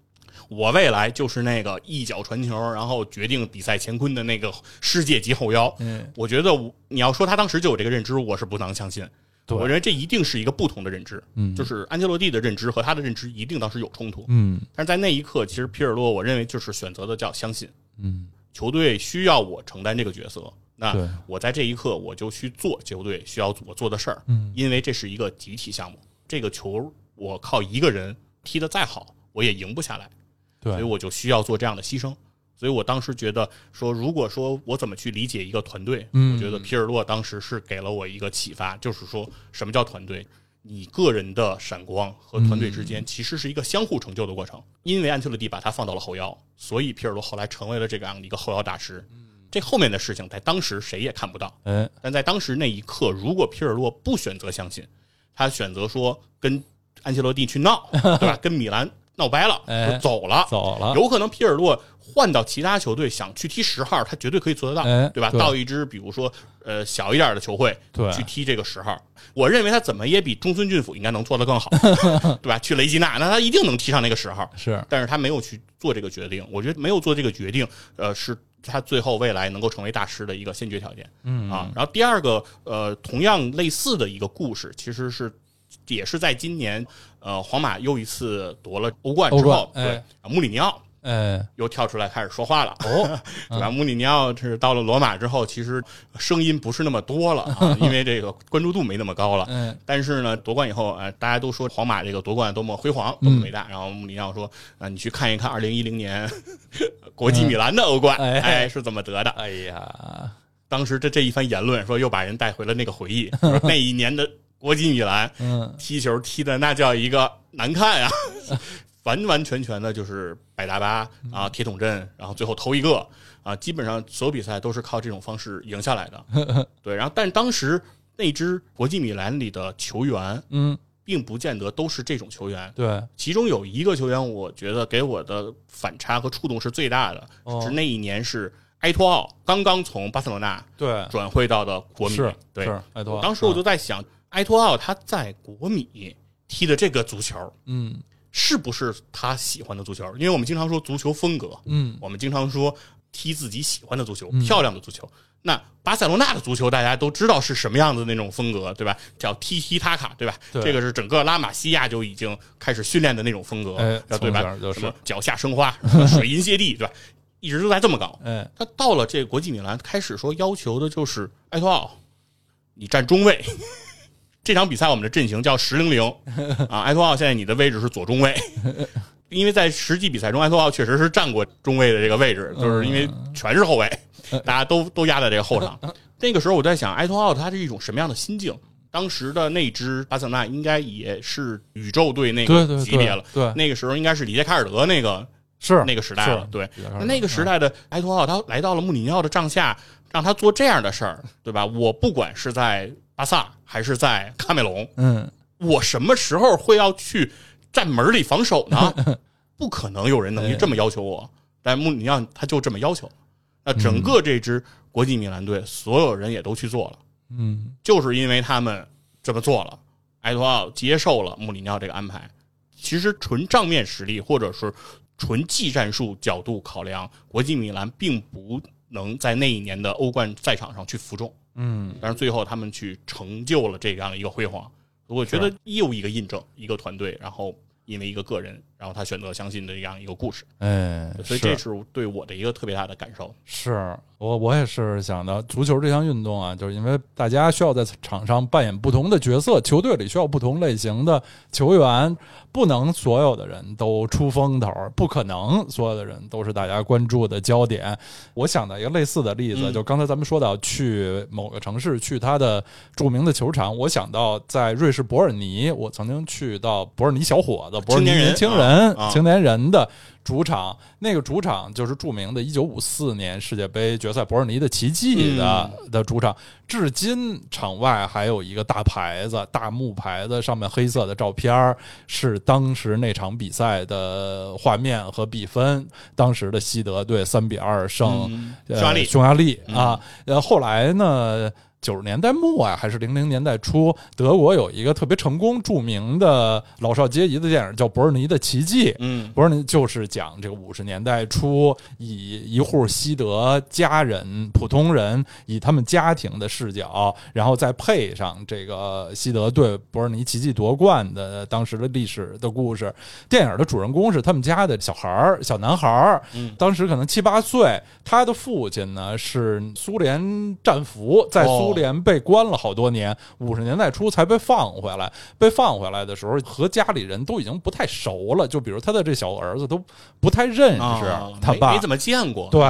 我未来就是那个一脚传球，然后决定比赛乾坤的那个世界级后腰。嗯，我觉得你要说他当时就有这个认知，我是不能相信。我认为这一定是一个不同的认知。嗯，就是安切洛蒂的认知和他的认知一定当时有冲突。嗯，但是在那一刻，其实皮尔洛，我认为就是选择的叫相信。嗯，球队需要我承担这个角色。那我在这一刻我就去做球队需要我做的事儿，嗯，因为这是一个集体项目，这个球我靠一个人踢得再好，我也赢不下来，对，所以我就需要做这样的牺牲。所以我当时觉得说，如果说我怎么去理解一个团队，嗯，我觉得皮尔洛当时是给了我一个启发，就是说什么叫团队？你个人的闪光和团队之间其实是一个相互成就的过程。因为安切洛蒂把他放到了后腰，所以皮尔洛后来成为了这个样的一个后腰大师。这后面的事情在当时谁也看不到，哎，但在当时那一刻，如果皮尔洛不选择相信，他选择说跟安切洛蒂去闹，对吧？跟米兰闹掰了，就走了，走了。有可能皮尔洛换到其他球队想去踢十号，他绝对可以做得到，对吧？到一支比如说呃小一点的球会，去踢这个十号，我认为他怎么也比中村俊辅应该能做得更好，对吧？去雷吉纳，那他一定能踢上那个十号。是，但是他没有去做这个决定，我觉得没有做这个决定，呃是。他最后未来能够成为大师的一个先决条件，嗯啊，然后第二个呃，同样类似的一个故事，其实是也是在今年，呃，皇马又一次夺了欧冠之后，对，穆里尼奥。哎，又跳出来开始说话了哦，对吧？穆里尼奥是到了罗马之后，其实声音不是那么多了啊，因为这个关注度没那么高了。嗯，但是呢，夺冠以后，呃，大家都说皇马这个夺冠多么辉煌，多么伟大。然后穆里尼奥说：“啊，你去看一看二零一零年 国际米兰的欧冠，哎，是怎么得的？”哎呀，当时这这一番言论，说又把人带回了那个回忆，那一年的国际米兰，嗯，踢球踢的那叫一个难看啊。完完全全的就是摆大巴啊，铁桶阵，然后最后投一个啊，基本上所有比赛都是靠这种方式赢下来的。对，然后但当时那支国际米兰里的球员，嗯，并不见得都是这种球员。对，其中有一个球员，我觉得给我的反差和触动是最大的，是那一年是埃托奥刚刚从巴塞罗那对。转会到的国米，对，埃托奥。当时我就在想，埃托奥他在国米踢的这个足球，嗯。是不是他喜欢的足球？因为我们经常说足球风格，嗯，我们经常说踢自己喜欢的足球，漂亮的足球。那巴塞罗那的足球大家都知道是什么样的那种风格，对吧？叫踢踢塔卡，对吧？这个是整个拉玛西亚就已经开始训练的那种风格，对吧？什么脚下生花，水银泻地，对吧？一直都在这么搞。哎，他到了这个国际米兰，开始说要求的就是埃托奥，你站中卫。这场比赛我们的阵型叫十零零啊，埃托奥现在你的位置是左中卫，因为在实际比赛中，埃托奥确实是站过中卫的这个位置，就是因为全是后卫，大家都都压在这个后场。那个时候我在想，埃托奥他是一种什么样的心境？当时的那支巴塞纳应该也是宇宙队那个级别了，对，那个时候应该是里杰卡尔德那个是那个时代了，对，那个时代的埃托奥他来到了穆里尼奥的帐下，让他做这样的事儿，对吧？我不管是在。巴萨还是在卡梅隆？嗯，我什么时候会要去站门里防守呢？不可能有人能这么要求我。但穆里尼奥他就这么要求，那整个这支国际米兰队所有人也都去做了。嗯，就是因为他们这么做了，埃托奥接受了穆里尼奥这个安排。其实纯账面实力或者是纯技战术角度考量，国际米兰并不能在那一年的欧冠赛场上去服众。嗯，但是最后他们去成就了这样一个辉煌，我觉得又一个印证，一个团队，然后因为一个个人，然后他选择相信的这样一个故事，哎，所以这是对我的一个特别大的感受。是我我也是想的，足球这项运动啊，就是因为大家需要在场上扮演不同的角色，球队里需要不同类型的球员。不能所有的人都出风头，不可能所有的人都是大家关注的焦点。我想到一个类似的例子，就刚才咱们说到去某个城市，去他的著名的球场。我想到在瑞士伯尔尼，我曾经去到伯尔尼小伙子、伯尔尼年轻人、青年人的。主场那个主场就是著名的1954年世界杯决赛伯尔尼的奇迹的的主场，至今场外还有一个大牌子、大木牌子，上面黑色的照片是当时那场比赛的画面和比分，当时的西德队三比二胜匈牙利，匈牙利啊，呃，后来呢？九十年代末啊，还是零零年代初，德国有一个特别成功、著名的老少皆宜的电影，叫《伯尔尼的奇迹》。嗯，伯尔尼就是讲这个五十年代初，以一户西德家人、普通人，以他们家庭的视角，然后再配上这个西德对伯尔尼奇迹夺冠的当时的历史的故事。电影的主人公是他们家的小孩儿，小男孩儿，当时可能七八岁。他的父亲呢是苏联战俘，在苏。苏联被关了好多年，五十年代初才被放回来。被放回来的时候，和家里人都已经不太熟了。就比如他的这小儿子都不太认识他爸，没怎么见过。对，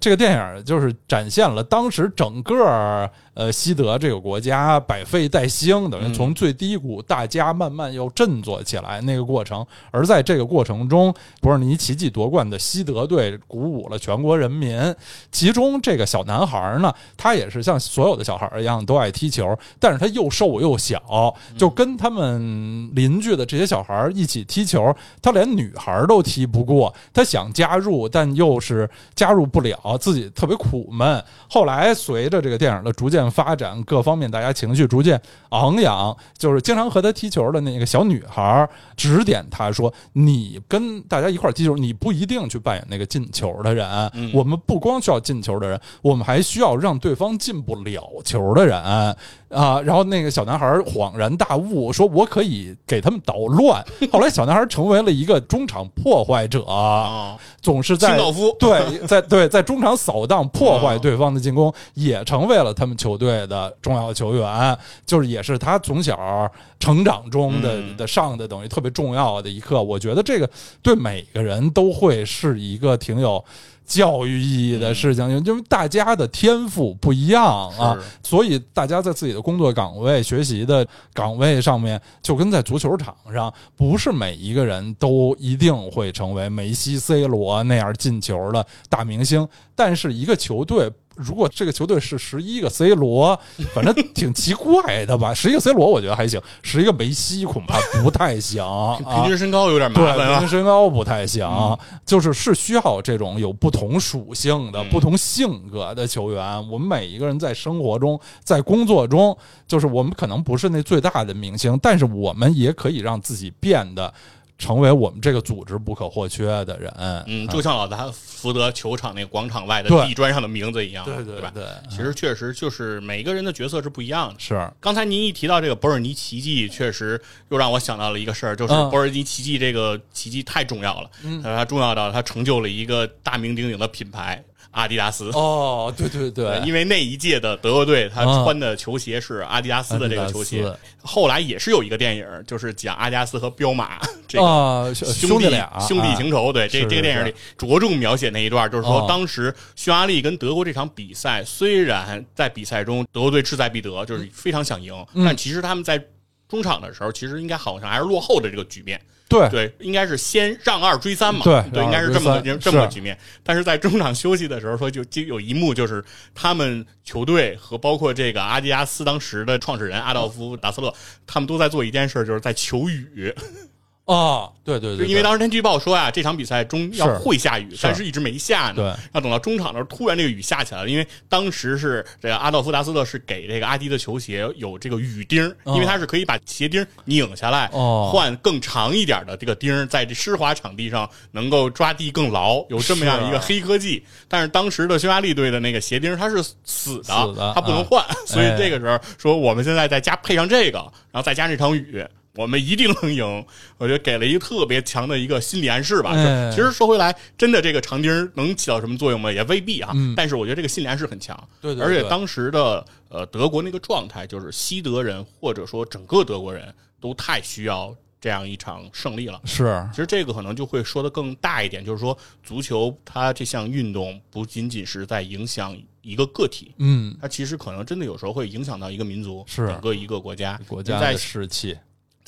这个电影就是展现了当时整个。呃，西德这个国家百废待兴，等于从最低谷，大家慢慢又振作起来那个过程。而在这个过程中，伯尔尼奇迹夺冠的西德队鼓舞了全国人民。其中这个小男孩呢，他也是像所有的小孩孩一样都爱踢球，但是他又瘦又小，就跟他们邻居的这些小孩一起踢球，他连女孩都踢不过，他想加入，但又是加入不了，自己特别苦闷。后来随着这个电影的逐渐发展，各方面大家情绪逐渐昂扬，就是经常和他踢球的那个小女孩指点他说：“你跟大家一块踢球，你不一定去扮演那个进球的人。我们不光需要进球的人，我们还需要让对方进不了球的人啊。”然后那个小男孩恍然大悟，说：“我可以给他们捣乱。”后来小男孩成为了一个中场破坏者，总是在对在对在中场扫荡 破坏对方的进攻，也成为了他们球队的重要球员。就是也是他从小成长中的的上的等于特别重要的一课。我觉得这个对每个人都会是一个挺有。教育意义的事情，因为大家的天赋不一样啊，所以大家在自己的工作岗位、学习的岗位上面，就跟在足球场上，不是每一个人都一定会成为梅西、C 罗那样进球的大明星，但是一个球队。如果这个球队是十一个 C 罗，反正挺奇怪的吧？十一个 C 罗我觉得还行，十一个梅西恐怕不太行。平均身高有点麻烦平均身高不太行，就是是需要这种有不同属性的、不同性格的球员。我们每一个人在生活中、在工作中，就是我们可能不是那最大的明星，但是我们也可以让自己变得。成为我们这个组织不可或缺的人，嗯，就像老达福德球场那个广场外的地砖上的名字一样，对对吧？对，其实确实就是每个人的角色是不一样的。是，刚才您一提到这个博尔尼奇迹，确实又让我想到了一个事儿，就是博尔尼奇迹这个奇迹太重要了，它重要到它成就了一个大名鼎鼎的品牌。阿迪达斯哦，对对对，因为那一届的德国队他穿的球鞋是阿迪达斯的这个球鞋。后来也是有一个电影，就是讲阿迪达斯和彪马这个兄弟俩兄弟情仇。对，这这个电影里着重描写那一段，就是说当时匈牙利跟德国这场比赛，虽然在比赛中德国队志在必得，就是非常想赢，但其实他们在中场的时候，其实应该好像还是落后的这个局面。对对，应该是先让二追三嘛。对对，应该是这么个这么个局面。但是在中场休息的时候，说就就有一幕，就是他们球队和包括这个阿迪达斯当时的创始人阿道夫达斯勒，他们都在做一件事，就是在求雨。啊，对对对，因为当时天气预报说啊，这场比赛中要会下雨，但是一直没下呢。对，要等到中场的时候，突然这个雨下起来了。因为当时是这个阿道夫达斯勒是给这个阿迪的球鞋有这个雨钉，因为他是可以把鞋钉拧下来，换更长一点的这个钉，在这湿滑场地上能够抓地更牢，有这么样一个黑科技。但是当时的匈牙利队的那个鞋钉它是死的，它不能换，所以这个时候说我们现在再加配上这个，然后再加这场雨。我们一定能赢，我觉得给了一个特别强的一个心理暗示吧。其实说回来，真的这个长钉能起到什么作用吗？也未必啊。但是我觉得这个心理暗示很强。对对。而且当时的呃德国那个状态，就是西德人或者说整个德国人都太需要这样一场胜利了。是。其实这个可能就会说的更大一点，就是说足球它这项运动不仅仅是在影响一个个体，嗯，它其实可能真的有时候会影响到一个民族，是整个一个国家国家的士气。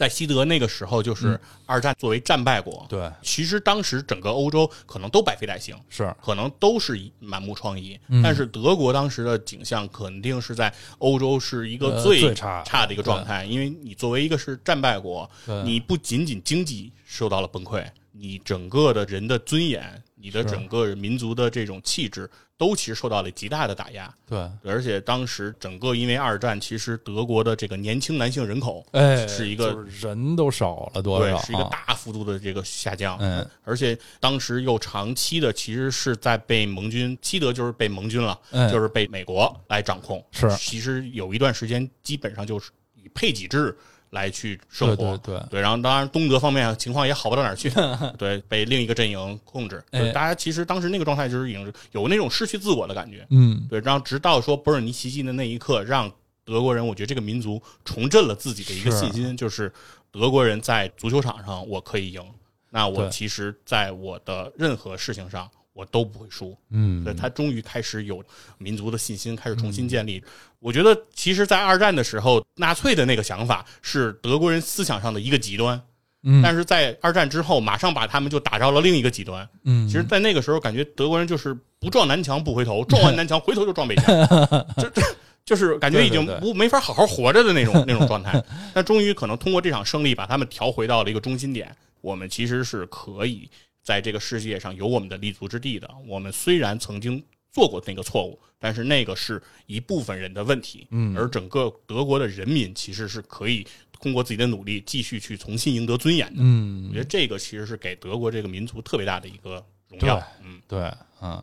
在西德那个时候，就是二战作为战败国，对，其实当时整个欧洲可能都百废待兴，是。可能都是满目疮痍，但是德国当时的景象肯定是在欧洲是一个最差差的一个状态，因为你作为一个是战败国，你不仅仅经济受到了崩溃，你整个的人的尊严，你的整个民族的这种气质。都其实受到了极大的打压，对，而且当时整个因为二战，其实德国的这个年轻男性人口，哎，是一个人都少了多少，是一个大幅度的这个下降，嗯，而且当时又长期的其实是在被盟军，西德就是被盟军了，就是被美国来掌控，是，其实有一段时间基本上就是以配给制。来去生活，对对对，然后当然东德方面情况也好不到哪儿去，对，被另一个阵营控制。对，大家其实当时那个状态就是已经有那种失去自我的感觉，嗯，对。然后直到说博尔尼奇迹的那一刻，让德国人，我觉得这个民族重振了自己的一个信心，就是德国人在足球场上我可以赢，那我其实在我的任何事情上。我都不会输，嗯，所以他终于开始有民族的信心，开始重新建立。我觉得，其实，在二战的时候，纳粹的那个想法是德国人思想上的一个极端，嗯，但是在二战之后，马上把他们就打到了另一个极端，嗯，其实，在那个时候，感觉德国人就是不撞南墙不回头，撞完南墙回头就撞北墙，就就是感觉已经不没法好好活着的那种那种状态。但终于可能通过这场胜利，把他们调回到了一个中心点。我们其实是可以在这个世界上有我们的立足之地的。我们虽然曾经做过那个错误，但是那个是一部分人的问题。嗯，而整个德国的人民其实是可以通过自己的努力继续去重新赢得尊严的。嗯，我觉得这个其实是给德国这个民族特别大的一个荣耀。嗯，对，嗯。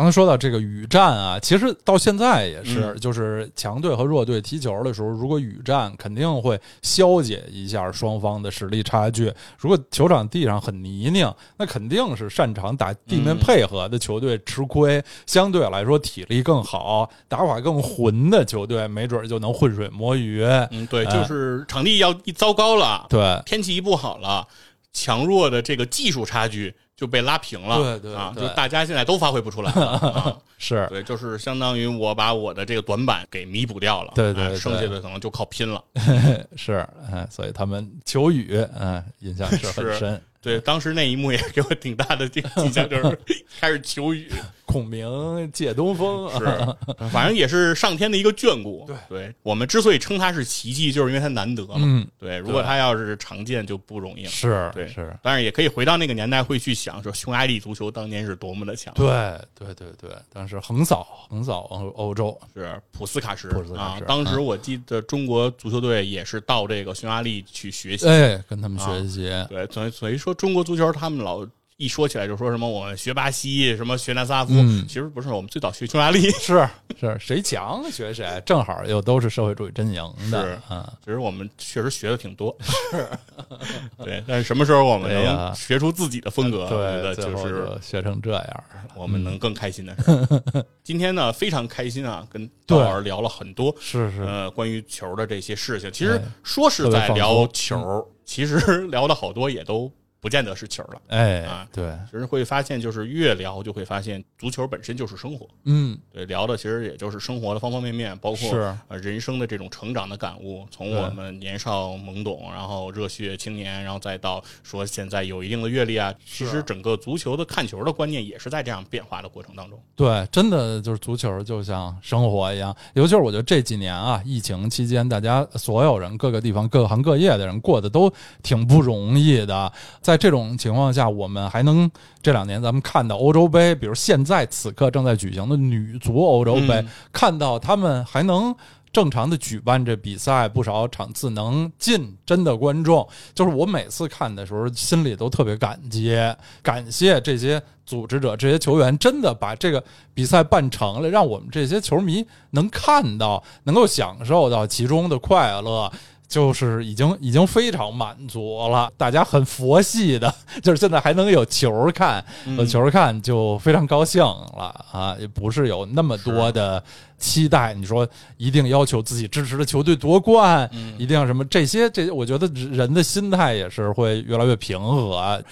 刚才说到这个雨战啊，其实到现在也是，就是强队和弱队踢球的时候，如果雨战肯定会消解一下双方的实力差距。如果球场地上很泥泞，那肯定是擅长打地面配合的球队吃亏。相对来说，体力更好、打法更浑的球队，没准就能浑水摸鱼。嗯，对，就是场地要一糟糕了，对，天气一不好了，强弱的这个技术差距。就被拉平了，对对啊，就大家现在都发挥不出来了，啊，是。对，就是相当于我把我的这个短板给弥补掉了，对对，剩下的可能就靠拼了，是，嗯，所以他们求雨，嗯，印象是很深。对，当时那一幕也给我挺大的这个印象，就是开始求雨，孔明借东风，是，反正也是上天的一个眷顾。对，对我们之所以称它是奇迹，就是因为它难得嘛。嗯，对，如果它要是常见就不容易了。是，对，是。但是也可以回到那个年代，会去想说匈牙利足球当年是多么的强。对，对，对，对，当时横扫横扫欧欧洲，是普斯卡什啊。当时我记得中国足球队也是到这个匈牙利去学习，哎，跟他们学习。对，所以所以说。中国足球，他们老一说起来就说什么我们学巴西，什么学南斯拉夫，其实不是，我们最早学匈牙利，是是，谁强？学谁，正好又都是社会主义阵营的，啊，其实我们确实学的挺多，是，对，但是什么时候我们能学出自己的风格，对，就是学成这样，我们能更开心的。今天呢，非常开心啊，跟道儿聊了很多，是是，呃，关于球的这些事情，其实说是在聊球，其实聊的好多也都。不见得是球了，哎啊，对，其实会发现，就是越聊就会发现，足球本身就是生活，嗯，对，聊的其实也就是生活的方方面面，包括呃人生的这种成长的感悟，从我们年少懵懂，然后热血青年，然后再到说现在有一定的阅历啊，其实整个足球的看球的观念也是在这样变化的过程当中。对，真的就是足球就像生活一样，尤其是我觉得这几年啊，疫情期间，大家所有人各个地方各行各业的人过得都挺不容易的。在这种情况下，我们还能这两年咱们看到欧洲杯，比如现在此刻正在举行的女足欧洲杯，看到他们还能正常的举办这比赛，不少场次能进真的观众，就是我每次看的时候心里都特别感激，感谢这些组织者、这些球员，真的把这个比赛办成了，让我们这些球迷能看到，能够享受到其中的快乐。就是已经已经非常满足了，大家很佛系的，就是现在还能有球看，有球看就非常高兴了啊！也不是有那么多的期待，你说一定要求自己支持的球队夺冠，一定要什么这些这些，我觉得人的心态也是会越来越平和，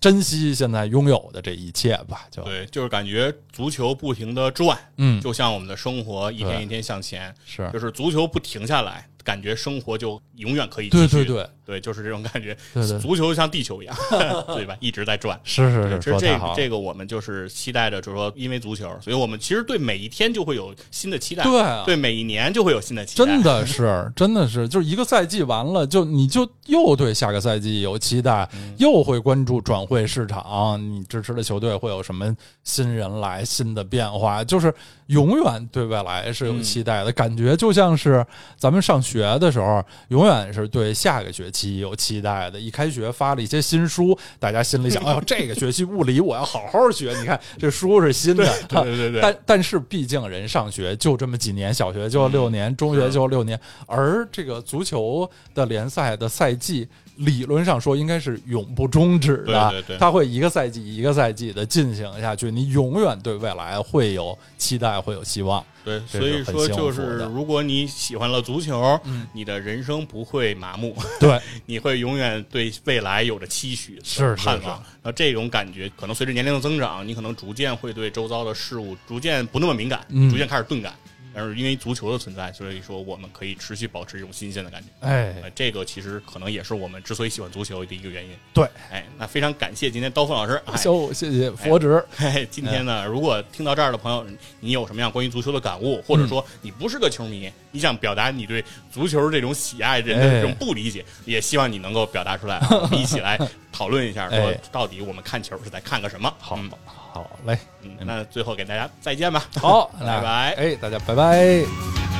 珍惜现在拥有的这一切吧。就对，就是感觉足球不停的转，嗯，就像我们的生活一天一天向前，是，就是足球不停下来。感觉生活就永远可以继续，对对对对，就是这种感觉。对对，足球像地球一样，对吧？一直在转。是是是，其实这这个我们就是期待着，就是说，因为足球，所以我们其实对每一天就会有新的期待。对对，每一年就会有新的期待。真的是，真的是，就是一个赛季完了，就你就又对下个赛季有期待，又会关注转会市场，你支持的球队会有什么新人来，新的变化，就是永远对未来是有期待的感觉，就像是咱们上学。学的时候，永远是对下个学期有期待的。一开学发了一些新书，大家心里想：哎呦，这个学期物理我要好好学。你看这书是新的，对对对。但但是毕竟人上学就这么几年，小学就六年，中学就六年，而这个足球的联赛的赛季。理论上说应该是永不终止的，对对对，它会一个赛季一个赛季的进行下去，你永远对未来会有期待，会有希望。对，所以说就是如果你喜欢了足球，嗯，你的人生不会麻木，对，你会永远对未来有着期许、是盼望。那这种感觉可能随着年龄的增长，你可能逐渐会对周遭的事物逐渐不那么敏感，逐渐开始钝感。但是因为足球的存在，所以说我们可以持续保持一种新鲜的感觉。哎，这个其实可能也是我们之所以喜欢足球的一个原因。对，哎，那非常感谢今天刀锋老师，行，谢谢佛指。嘿，今天呢，如果听到这儿的朋友，你有什么样关于足球的感悟，或者说你不是个球迷，你想表达你对足球这种喜爱人的这种不理解，也希望你能够表达出来，我们一起来讨论一下，说到底我们看球是在看个什么？好，好嘞，嗯，那最后给大家再见吧，好，拜拜，哎，大家拜拜。